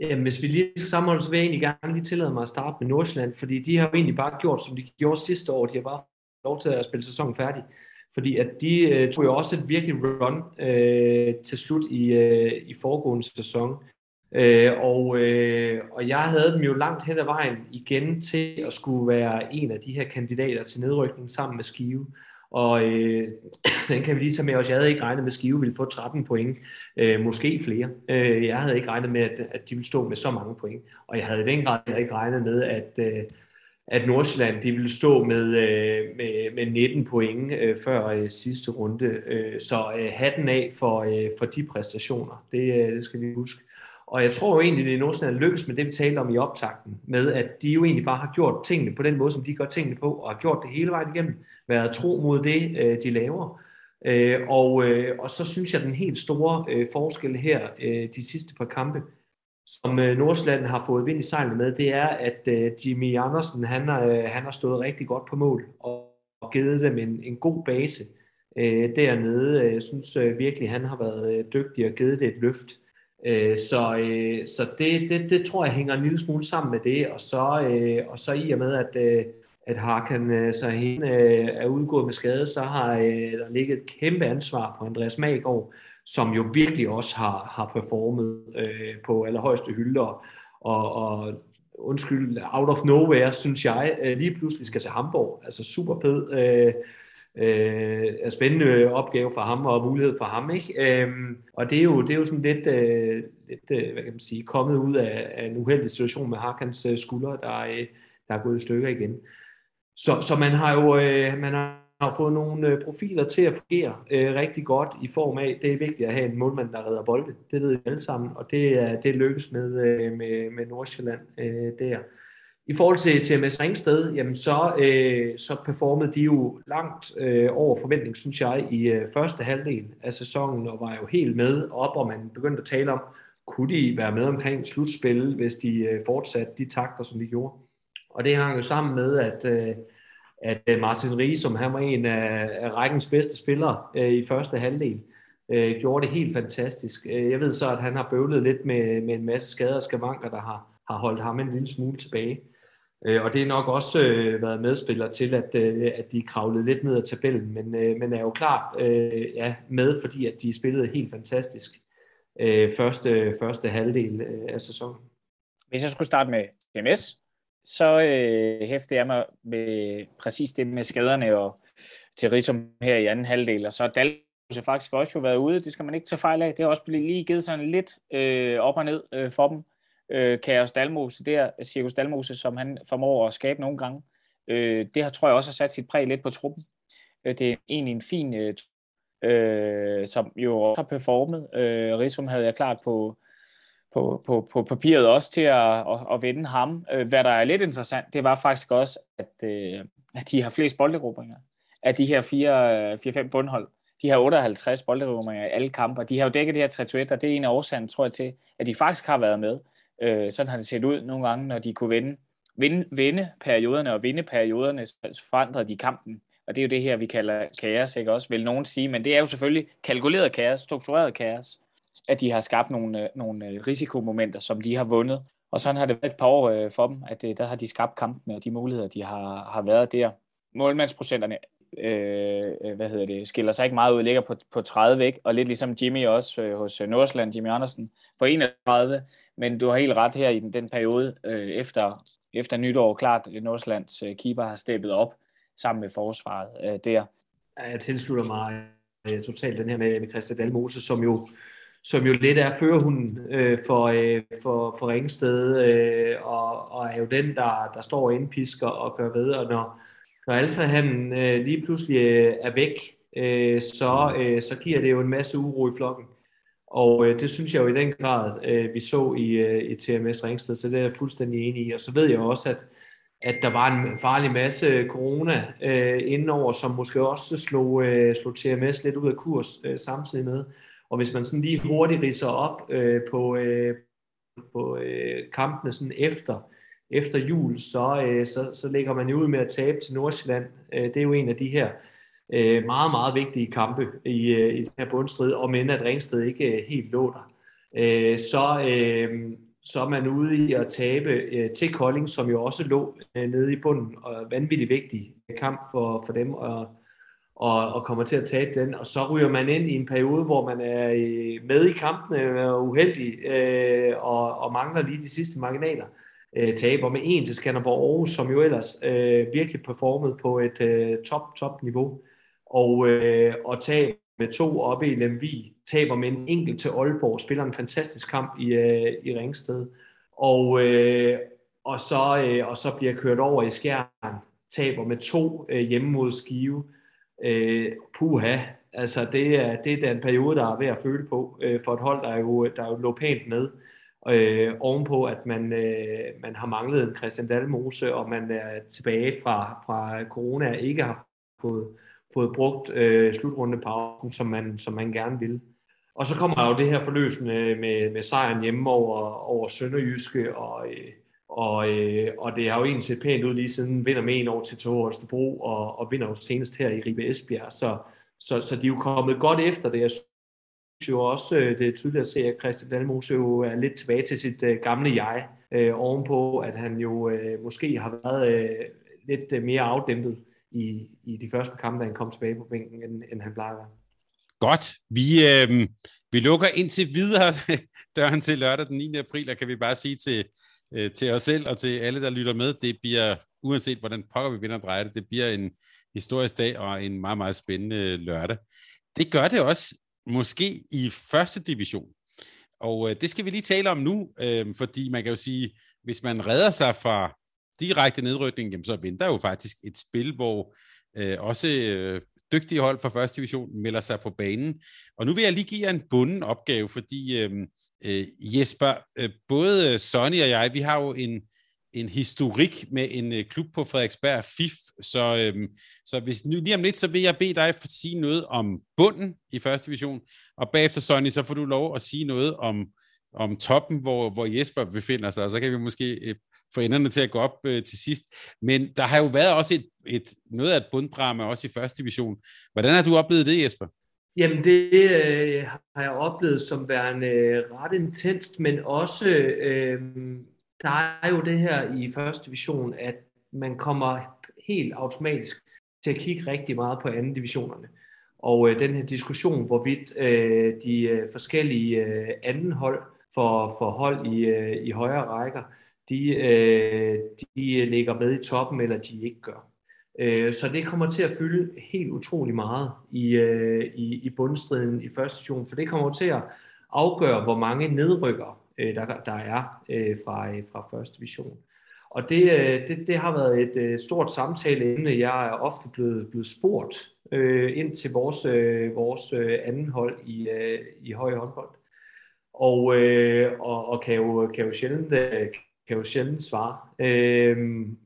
Jamen, hvis vi lige sammenholder, så vil jeg egentlig gerne lige tillade mig at starte med Nordsjælland, fordi de har jo egentlig bare gjort, som de gjorde sidste år. De har bare lov til at spille sæsonen færdig. Fordi at de øh, tog jo også et virkelig run øh, til slut i, øh, i foregående sæson. Øh, og, øh, og jeg havde dem jo langt hen ad vejen igen til at skulle være en af de her kandidater til nedrykning sammen med Skive. Og øh, den kan vi lige tage med os. Jeg havde ikke regnet med, at Skive ville få 13 point. Øh, måske flere. Øh, jeg havde ikke regnet med, at, at de ville stå med så mange point. Og jeg havde i den grad ikke regnet med, at, øh, at Nordsjælland de ville stå med, øh, med, med 19 point øh, før øh, sidste runde. Øh, så øh, hatten af for, øh, for de præstationer. Det, øh, det skal vi huske. Og jeg tror jo egentlig, det er Nordsjælland lykkes med det, vi talte om i optakten, med at de jo egentlig bare har gjort tingene på den måde, som de gør tingene på, og har gjort det hele vejen igennem, været tro mod det, øh, de laver. Øh, og, øh, og så synes jeg, at den helt store øh, forskel her øh, de sidste par kampe, som øh, Nordsjælland har fået vind i sejlene med, det er, at øh, Jimmy Andersen, han har, han har stået rigtig godt på mål, og givet dem en, en god base dernede. Jeg synes virkelig, han har været dygtig og givet det et løft. Øh, så øh, så det, det, det tror jeg hænger en lille smule sammen med det, og så, øh, og så i og med, at, øh, at Harkan øh, så hende, øh, er udgået med skade, så har øh, der ligget et kæmpe ansvar på Andreas Magård, som jo virkelig også har, har performet øh, på allerhøjeste hylder, og, og undskyld, out of nowhere, synes jeg, øh, lige pludselig skal til Hamburg. Altså super fed. Øh, øh, er spændende opgave for ham og mulighed for ham. Ikke? Øh, og det er, jo, det er jo sådan lidt, øh, lidt øh, hvad kan man sige, kommet ud af, af en uheldig situation med Harkans øh, skuldre, der, øh, der er gået i stykker igen. Så, så man har jo øh, man har har fået nogle øh, profiler til at fungere øh, rigtig godt i form af, det er vigtigt at have en målmand, der redder bolde. Det ved vi alle sammen, og det, er, det lykkes med, øh, med, med Nordsjælland øh, der. I forhold til TMS Ringsted, jamen så, øh, så performede de jo langt øh, over forventning, synes jeg, i øh, første halvdel af sæsonen, og var jo helt med op, og man begyndte at tale om, kunne de være med omkring slutspil, hvis de øh, fortsatte de takter, som de gjorde. Og det hang jo sammen med, at, øh, at øh, Martin Ries, som han var en af, af rækkens bedste spillere øh, i første halvdel, øh, gjorde det helt fantastisk. Øh, jeg ved så, at han har bøvlet lidt med, med en masse skader og skavanker, der har, har holdt ham en lille smule tilbage. Øh, og det er nok også øh, været medspiller til, at, øh, at de kravlede lidt ned ad tabellen, men, øh, men er jo klart øh, ja, med, fordi at de spillede helt fantastisk øh, første, første halvdel øh, af sæsonen. Hvis jeg skulle starte med TMS, så øh, hæfter jeg mig med præcis det med skaderne og til Ritum her i anden halvdel, og så Dalmus faktisk også jo været ude, det skal man ikke tage fejl af, det har også lige givet sådan lidt øh, op og ned øh, for dem øh, Kaos Dalmose der, Cirkus Dalmose, som han formår at skabe nogle gange. Øh, det har, tror jeg også har sat sit præg lidt på truppen. Øh, det er egentlig en fin, øh, øh, som jo også har performet. Øh, Ritum havde jeg klart på, på, på, på papiret også til at, at, at vinde ham. Øh, hvad der er lidt interessant, det var faktisk også, at, øh, at de har flest bolderobringer af de her 4-5 øh, bundhold. De har 58 bolderobringer i alle kampe, de har jo dækket det her 3 og det er en af årsagen, tror jeg, til, at de faktisk har været med. Sådan har det set ud nogle gange, når de kunne vinde, vinde, vinde perioderne, og vinde perioderne, så forandrede de kampen. Og det er jo det her, vi kalder kaos, ikke også, vil nogen sige. Men det er jo selvfølgelig kalkuleret kaos, struktureret kaos, at de har skabt nogle, øh, nogle øh, risikomomenter, som de har vundet. Og sådan har det været et par år øh, for dem, at øh, der har de skabt kampen og de muligheder, de har, har været der. Målmandsprocenterne øh, hvad hedder det, skiller sig ikke meget ud, ligger på, på 30, ikke? og lidt ligesom Jimmy også øh, hos Nordsjælland, Jimmy Andersen, på 31, men du har helt ret her i den, den periode øh, efter, efter nytår, klart Nordsjællands øh, keeper har steppet op sammen med forsvaret øh, der. Jeg tilslutter mig øh, totalt den her med, med Christian Dalmose, som jo som jo lidt er førerhunden øh, for, øh, for, for Ringsted, øh, og, og er jo den, der, der står og indpisker og gør ved, og når, når alfa han øh, lige pludselig øh, er væk, øh, så, øh, så giver det jo en masse uro i flokken. Og øh, det synes jeg jo i den grad, øh, vi så i, øh, i TMS Ringsted, så det er jeg fuldstændig enig i. Og så ved jeg også, at, at der var en farlig masse corona øh, indenover, som måske også slog, øh, slog TMS lidt ud af kurs øh, samtidig med. Og hvis man sådan lige hurtigt riser op øh, på, øh, på øh, kampene sådan efter, efter jul, så, øh, så, så ligger man jo ud med at tabe til Nordsjælland. Øh, det er jo en af de her øh, meget, meget vigtige kampe i, øh, i den her bundstrid, og men at Ringsted ikke øh, helt lå der. Øh, så, øh, så er man ude i at tabe øh, til Kolding, som jo også lå øh, nede i bunden, og vanvittigt vigtig kamp for, for dem, og, og, og kommer til at tabe den. Og så ryger man ind i en periode, hvor man er med i kampene og uheldig, øh, og, og mangler lige de sidste marginaler øh, taber med en til Skanderborg Aarhus, som jo ellers øh, virkelig performede på et øh, top, top niveau. Og, øh, og taber med to oppe i Lemvi, taber med en enkelt til Aalborg, spiller en fantastisk kamp i, øh, i Ringsted. Og, øh, og, så, øh, og så bliver kørt over i Skjern, taber med to øh, hjemme mod Skive. Øh, puha, altså det er, det er den periode, der er ved at føle på øh, for et hold, der jo, der jo lå pænt ned. øh, ovenpå, at man, øh, man har manglet en Christian Dalmose, og man er tilbage fra, fra corona og ikke har fået, fået brugt øh, slutrundepausen, som man, som man gerne vil. Og så kommer der jo det her forløsende med, med sejren hjemme over, over Sønderjyske, og, øh, og, øh, og det har jo egentlig set pænt ud lige siden vinder med en år til Tore Holstebro, og, og vinder jo senest her i Ribe Esbjerg, så, så, så de er jo kommet godt efter det. Jeg jo også, øh, det er tydeligt at se, at Christian Dalmose jo er lidt tilbage til sit øh, gamle jeg, øh, ovenpå, at han jo øh, måske har været øh, lidt øh, mere afdæmpet i, i de første kampe, da han kom tilbage på bænken, end, end han plejer Godt. Vi, øh, vi lukker indtil videre døren til lørdag den 9. april, og kan vi bare sige til, øh, til os selv og til alle, der lytter med, det bliver, uanset hvordan pokker vi vinder drejer det, det bliver en historisk dag og en meget, meget spændende lørdag. Det gør det også måske i første division. Og øh, det skal vi lige tale om nu, øh, fordi man kan jo sige, hvis man redder sig fra direkte nedrykning, jamen, så venter jo faktisk et spil, hvor øh, også øh, dygtige hold fra første division melder sig på banen. Og nu vil jeg lige give jer en bunden opgave, fordi øh, øh, Jesper, øh, både øh, Sonny og jeg, vi har jo en, en historik med en øh, klub på Frederiksberg, FIF, så, øhm, så hvis nu, lige om lidt, så vil jeg bede dig for at sige noget om bunden i første division, og bagefter, Sonny, så får du lov at sige noget om, om toppen, hvor, hvor Jesper befinder sig, og så kan vi måske øh, få enderne til at gå op øh, til sidst. Men der har jo været også et, et, noget af et bunddrama også i første division. Hvordan har du oplevet det, Jesper? Jamen det øh, har jeg oplevet som værende øh, ret intenst, men også øh, der er jo det her i første division, at man kommer helt automatisk til at kigge rigtig meget på anden divisionerne. Og øh, den her diskussion, hvorvidt øh, de øh, forskellige øh, anden hold for, for hold i, øh, i højere rækker, de, øh, de ligger med i toppen, eller de ikke gør. Øh, så det kommer til at fylde helt utrolig meget i, øh, i, i bundstriden i første division, for det kommer til at afgøre, hvor mange nedrykker øh, der, der er øh, fra, øh, fra første division. Og det, øh, det, det har været et øh, stort samtaleemne. Jeg er ofte blevet, blevet spurgt øh, ind til vores, øh, vores øh, anden hold i, øh, i høj håndbold. Og, øh, og, og kan, jo, kan, jo sjældent, øh, kan jo sjældent svare. Øh,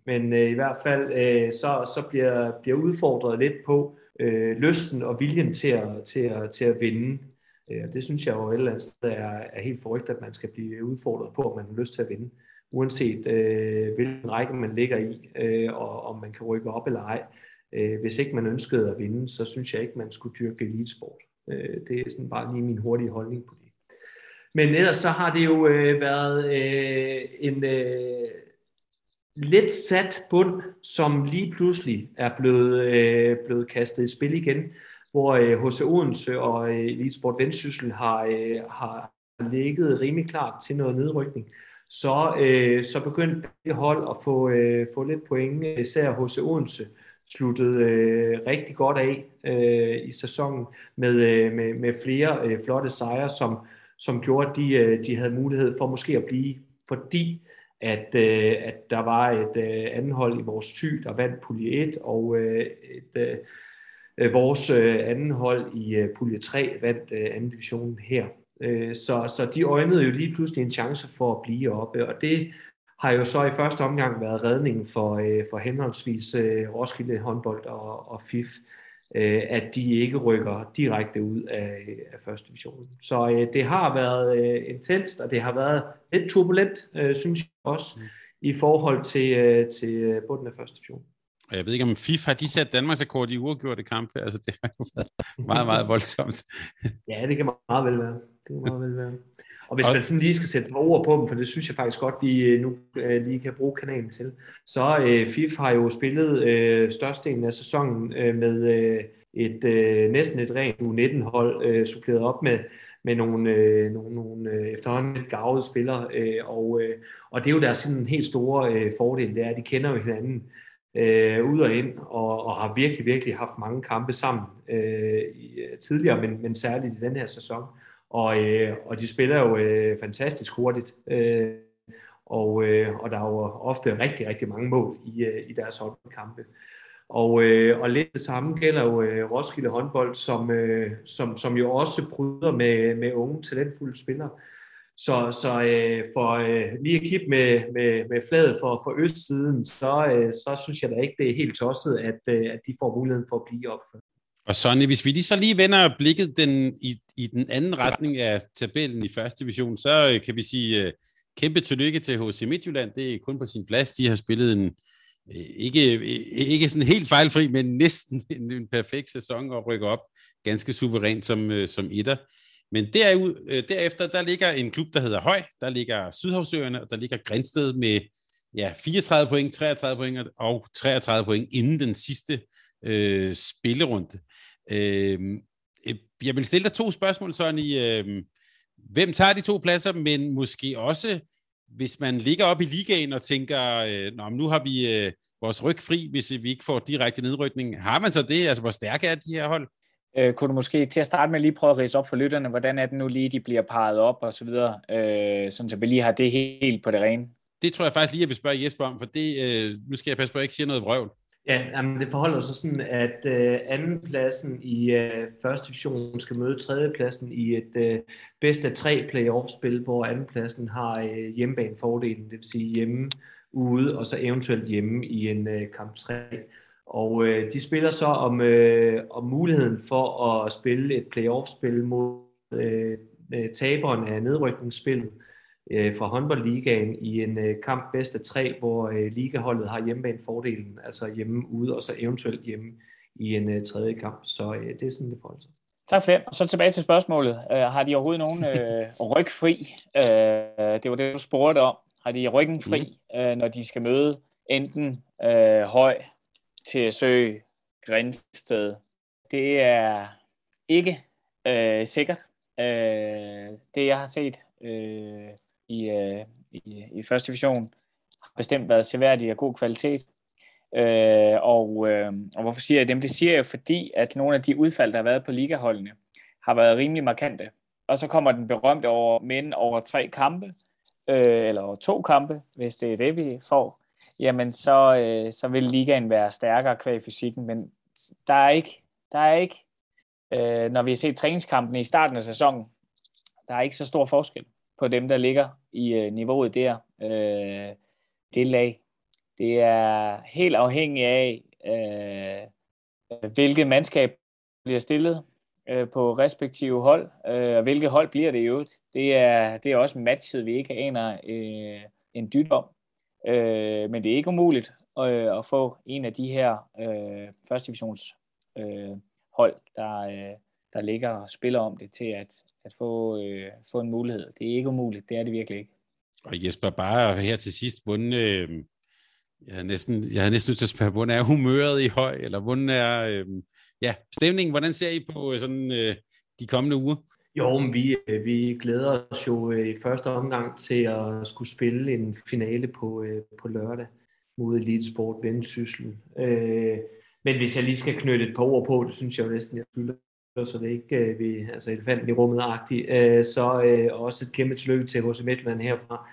men øh, i hvert fald øh, så, så bliver, bliver udfordret lidt på øh, lysten og viljen til at, til at, til at vinde. Øh, det synes jeg jo et eller andet sted er, er helt forrygt, at man skal blive udfordret på, om man har lyst til at vinde. Uanset øh, hvilken række man ligger i, øh, og om man kan rykke op eller ej. Øh, hvis ikke man ønskede at vinde, så synes jeg ikke, man skulle dyrke elitesport. Øh, det er sådan bare lige min hurtige holdning på det. Men ellers så har det jo øh, været øh, en øh, lidt sat bund, som lige pludselig er blevet, øh, blevet kastet i spil igen, hvor øh, HC Odense og øh, Elitesport Vendsyssel har, øh, har ligget rimelig klart til noget nedrykning. Så, øh, så begyndte det hold at få, øh, få lidt point, især HC Odense, sluttede øh, rigtig godt af øh, i sæsonen med, øh, med, med flere øh, flotte sejre, som, som gjorde, at de, øh, de havde mulighed for måske at blive, fordi at, øh, at der var et øh, andet hold i vores ty, der vandt pulje 1, og øh, et, øh, øh, vores øh, anden hold i øh, pulje 3 vandt øh, anden division her. Øh, så, så de øjnede jo lige pludselig en chance for at blive oppe, og det har jo så i første omgang været redningen for, øh, for henholdsvis øh, Roskilde håndbold og, og FIF, øh, at de ikke rykker direkte ud af, af første division. Så øh, det har været øh, intenst, og det har været lidt turbulent, øh, synes jeg også, mm. i forhold til, øh, til bunden af første division. Og jeg ved ikke, om FIF har de sat Danmarks rekord i uafgjorte kampe? Altså, det har jo været meget, meget voldsomt. ja, det kan meget vel være. Det kan meget vel være. Og hvis man sådan lige skal sætte ord på dem, for det synes jeg faktisk godt, vi øh, nu øh, lige kan bruge kanalen til, så øh, FIF har jo spillet øh, størstedelen af sæsonen øh, med øh, et øh, næsten et rent U19-hold, øh, suppleret op med, med nogle, øh, nogle, nogle øh, efterhånden lidt gavede spillere. Øh, og, øh, og det er jo deres sådan en helt store øh, fordel, det er, at de kender jo hinanden øh, ud og ind, og, og har virkelig, virkelig haft mange kampe sammen øh, tidligere, men, men særligt i den her sæson. Og, øh, og de spiller jo øh, fantastisk hurtigt, øh, og, øh, og der er jo ofte rigtig, rigtig mange mål i, øh, i deres håndboldkampe. Og, øh, og lidt det samme gælder jo øh, Roskilde håndbold, som, øh, som, som jo også bryder med, med unge, talentfulde spillere. Så, så øh, for øh, lige at kigge med, med, med fladet for, for østsiden, så, øh, så synes jeg da ikke, det er helt tosset, at, øh, at de får muligheden for at blive opført. Og Sonny, hvis vi lige så lige vender blikket den, i, i den anden retning af tabellen i første division, så øh, kan vi sige uh, kæmpe tillykke til HC Midtjylland. Det er kun på sin plads. De har spillet en, uh, ikke, ikke sådan helt fejlfri, men næsten en, en perfekt sæson og rykker op ganske suverænt som, uh, som etter. Men der, uh, derefter, der ligger en klub, der hedder Høj, der ligger Sydhavsøerne, og der ligger Grænsted med ja, 34 point, 33 point og 33 point inden den sidste øh, spillerunde. Øh, jeg vil stille dig to spørgsmål, Sonny. Øh, hvem tager de to pladser, men måske også, hvis man ligger op i ligaen og tænker, øh, Nå, nu har vi øh, vores ryg fri, hvis vi ikke får direkte nedrykning. Har man så det? Altså, hvor stærke er de her hold? Øh, kunne du måske til at starte med lige prøve at rise op for lytterne, hvordan er det nu lige, de bliver parret op og så videre, øh, sådan så vi lige har det helt på det rene? Det tror jeg faktisk lige, jeg vil spørge Jesper om, for det, øh, nu skal jeg passe på, at jeg ikke siger noget vrøvl. Ja, jamen det forholder sig sådan, at øh, andenpladsen i øh, første division skal møde tredjepladsen i et øh, bedst af tre playoff-spil, hvor andenpladsen har øh, hjemmebanefordelen, det vil sige hjemme, ude og så eventuelt hjemme i en øh, kamp 3. Og øh, de spiller så om, øh, om muligheden for at spille et playoff-spil mod øh, øh taberen af nedrykningsspillet øh, fra håndboldligaen i en øh, kamp bedst af tre, hvor øh, ligaholdet har hjemmebane-fordelen, altså hjemme ude og så eventuelt hjemme i en øh, tredje kamp. Så øh, det er sådan, det forholder sig. Tak for det. Og så tilbage til spørgsmålet. Har de overhovedet nogen uh, rygfri? Det var det, du spurgte om. Har de ryggen fri, mm. når de skal møde enten Høj, TSØ, Grænsted? Det er ikke sikkert. Det, jeg har set, uh, i, øh, i, i første division har bestemt været seværdige og god kvalitet. Øh, og, øh, og hvorfor siger jeg dem? Det siger jeg, fordi at nogle af de udfald, der har været på ligaholdene, har været rimelig markante. Og så kommer den berømte over mænd over tre kampe, øh, eller over to kampe, hvis det er det, vi får. Jamen, så, øh, så vil ligaen være stærkere kvæg fysikken, men der er ikke Der er ikke, øh, når vi har set træningskampene i starten af sæsonen, der er ikke så stor forskel på dem, der ligger i øh, niveauet der. Øh, det lag. Det er helt afhængigt af, øh, hvilket mandskab bliver stillet øh, på respektive hold, øh, og hvilket hold bliver det i øvrigt. Det er, det er også matchet, vi ikke aner øh, en dyt om. Øh, men det er ikke umuligt øh, at få en af de her øh, første divisions øh, hold, der, øh, der ligger og spiller om det til at, at få, øh, få en mulighed. Det er ikke umuligt, det er det virkelig ikke. Og Jesper, bare her til sidst, hvordan, øh, jeg, er næsten, jeg er næsten nødt til at spørge, hvordan er humøret i høj, eller hvordan er øh, ja, stemningen, hvordan ser I på øh, sådan, øh, de kommende uger? Jo, men vi, øh, vi glæder os jo øh, i første omgang til at skulle spille en finale på, på lørdag mod Elite Sport Vendsyssel. Øh, men hvis jeg lige skal knytte et par ord på, det synes jeg jo næsten, jeg skylder, så det ikke ikke vi, altså elefanten i rummet agtigt, øh, så øh, også et kæmpe tillykke til H.C. Midtland herfra.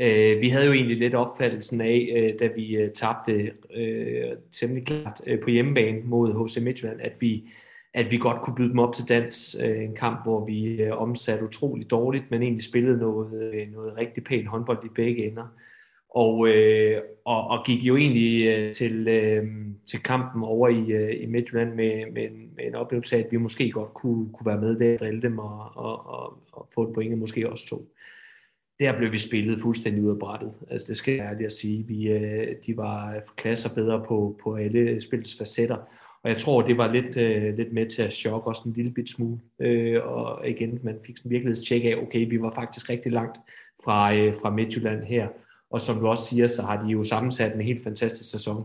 Øh, vi havde jo egentlig lidt opfattelsen af, øh, da vi øh, tabte øh, temmelig klart øh, på hjemmebane mod H.C. Midtjylland, at vi, at vi godt kunne byde dem op til dans. Øh, en kamp, hvor vi øh, omsatte utroligt dårligt, men egentlig spillede noget, øh, noget rigtig pænt håndbold i begge ender. Og, øh, og, og gik jo egentlig øh, til, øh, til kampen over i, øh, i Midtjylland med, med, en, med en oplevelse af, at vi måske godt kunne, kunne være med der og drille dem og, og, og, og få et point, måske også to der blev vi spillet fuldstændig ud af brættet. Altså det skal jeg ærligt at sige. Vi, øh, de var klasser bedre på, på alle spillets facetter. Og jeg tror, det var lidt, øh, lidt med til at chokke os en lille bit smule. Øh, og igen, man fik sådan en virkelighedstjek af, okay, vi var faktisk rigtig langt fra, øh, fra Midtjylland her. Og som du også siger, så har de jo sammensat en helt fantastisk sæson.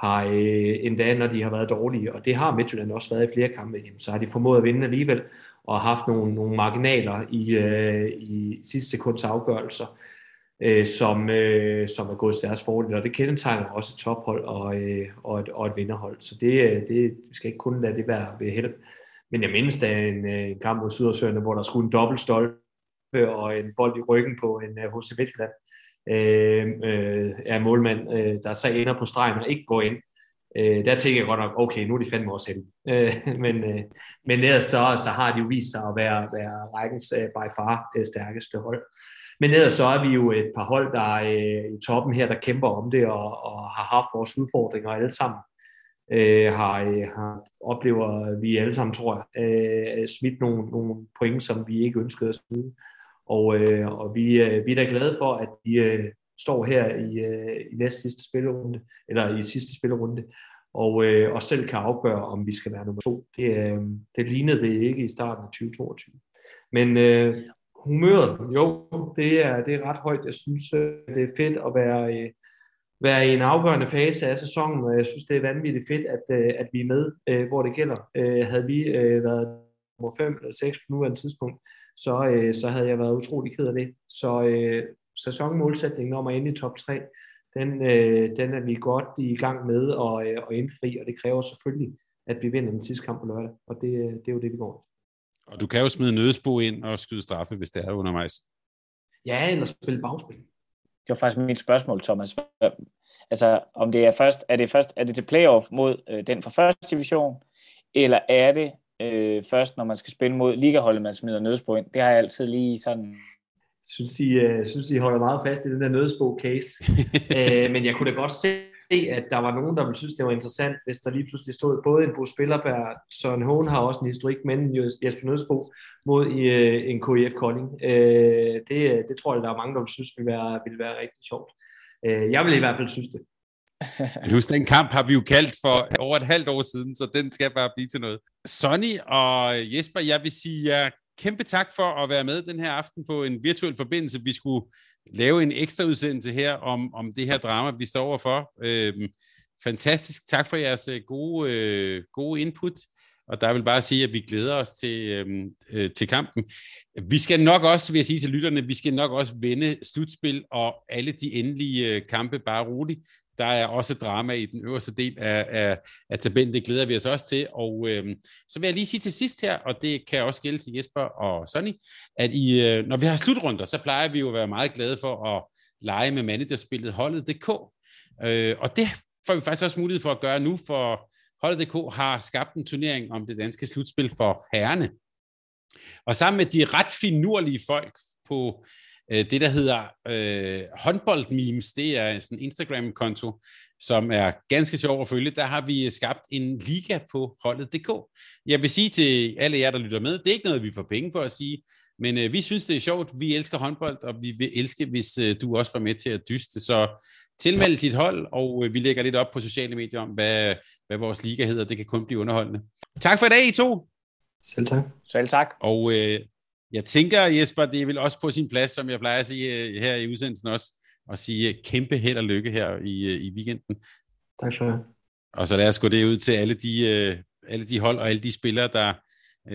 Har øh, endda, når de har været dårlige, og det har Midtjylland også været i flere kampe, jamen, så har de formået at vinde alligevel og haft nogle, nogle marginaler i, øh, i sidste sekunds afgørelser, øh, som, øh, som er gået deres fordel, og det kendetegner også et tophold og, øh, og, et, og et vinderhold. Så det, øh, det vi skal ikke kun lade det være ved held. Men jeg mindes da en, øh, en kamp mod Sydersøerne, hvor der skulle en dobbelt stolpe og en bold i ryggen på en øh, HC Midtjylland øh, øh, er målmand, øh, der så ender på stregen og ikke går ind. Øh, der tænker jeg godt nok, okay, nu er de fandme også hen. Øh, men, øh, men ellers så, så har de jo vist sig at være, være rækkens øh, by far øh, stærkeste hold. Men ellers så er vi jo et par hold, der er øh, i toppen her, der kæmper om det og, og har haft vores udfordringer alle sammen. Øh, har, øh, har oplever vi alle sammen, tror jeg, øh, smidt nogle, nogle point, som vi ikke ønskede at smide. Og, øh, og vi, øh, vi er da glade for, at vi øh, står her i, øh, i næst sidste spillerunde, eller i sidste spillerunde, og, øh, og selv kan afgøre, om vi skal være nummer to. Det, øh, det lignede det ikke i starten af 2022. Men øh, humøret, jo, det er, det er ret højt. Jeg synes, øh, det er fedt at være, øh, være i en afgørende fase af sæsonen, og jeg synes, det er vanvittigt fedt, at, øh, at vi er med, øh, hvor det gælder. Øh, havde vi øh, været nummer 5 eller 6 på nuværende tidspunkt, så, øh, så havde jeg været utrolig ked af det. Så, øh, sæsonmålsætningen om at ende i top 3, den, øh, den er vi godt i gang med at, øh, at indfri, og det kræver selvfølgelig, at vi vinder den sidste kamp på lørdag, og det, øh, det er jo det, vi går. Og du kan jo smide nødsbo ind og skyde straffe, hvis det er undervejs. Ja, eller spille bagspil. Det var faktisk mit spørgsmål, Thomas. Altså, om det er først, er det først, er det til playoff mod øh, den fra første division, eller er det øh, først, når man skal spille mod ligaholdet, man smider nødsbo ind? Det har jeg altid lige sådan synes, I, uh, synes, I holder meget fast i den der nødsbog-case. uh, men jeg kunne da godt se, at der var nogen, der ville synes, det var interessant, hvis der lige pludselig stod både en Bo Spillerberg, Søren Hån har også en historik, men Jesper Nødsbo mod i, uh, en KIF Kolding. Uh, det, det tror jeg, der er mange, der vil synes, vil være, vil være rigtig sjovt. Uh, jeg vil i hvert fald synes det. Husk, den kamp har vi jo kaldt for over et halvt år siden, så den skal bare blive til noget. Sonny og Jesper, jeg vil sige jer kæmpe tak for at være med den her aften på en virtuel forbindelse. Vi skulle lave en ekstra udsendelse her om, om det her drama, vi står overfor. Øhm, fantastisk. Tak for jeres øh, gode, øh, gode input. Og der vil bare sige, at vi glæder os til, øhm, øh, til kampen. Vi skal nok også, vil jeg sige til lytterne, vi skal nok også vende slutspil og alle de endelige øh, kampe bare roligt. Der er også drama i den øverste del af, af, af tabellen. Det glæder vi os også til. Og øh, så vil jeg lige sige til sidst her, og det kan også gælde til Jesper og Sonny, at I, øh, når vi har slutrunder, så plejer vi jo at være meget glade for at lege med managerspillet holdet.dk. Øh, og det får vi faktisk også mulighed for at gøre nu, for Holdet.dk har skabt en turnering om det danske slutspil for herrene. Og sammen med de ret finurlige folk på øh, det, der hedder øh, håndboldmemes, det er sådan en Instagram-konto, som er ganske sjov at følge, der har vi skabt en liga på holdet.dk. Jeg vil sige til alle jer, der lytter med, det er ikke noget, vi får penge for at sige, men øh, vi synes, det er sjovt. Vi elsker håndbold, og vi vil elske, hvis øh, du også var med til at dyste. Så tilmeld dit hold, og øh, vi lægger lidt op på sociale medier om, hvad, hvad vores liga hedder. Det kan kun blive underholdende. Tak for i dag, I to. Selv tak. Selv tak. Og øh, jeg tænker, Jesper, det er vel også på sin plads, som jeg plejer at sige øh, her i udsendelsen også, at sige øh, kæmpe held og lykke her i, øh, i weekenden. Tak skal du have. Og så lad os gå det ud til alle de, alle de hold og alle de spillere, der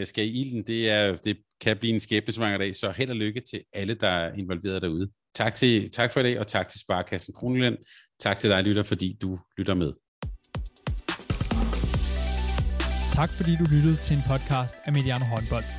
skal i ilden. Det, er, det kan blive en skæbnesvanger dag, så held og lykke til alle, der er involveret derude. Tak, til, tak for i dag, og tak til Sparkassen Kronland. Tak til dig, lytter, fordi du lytter med. Tak fordi du lyttede til en podcast af Mediano Håndbold.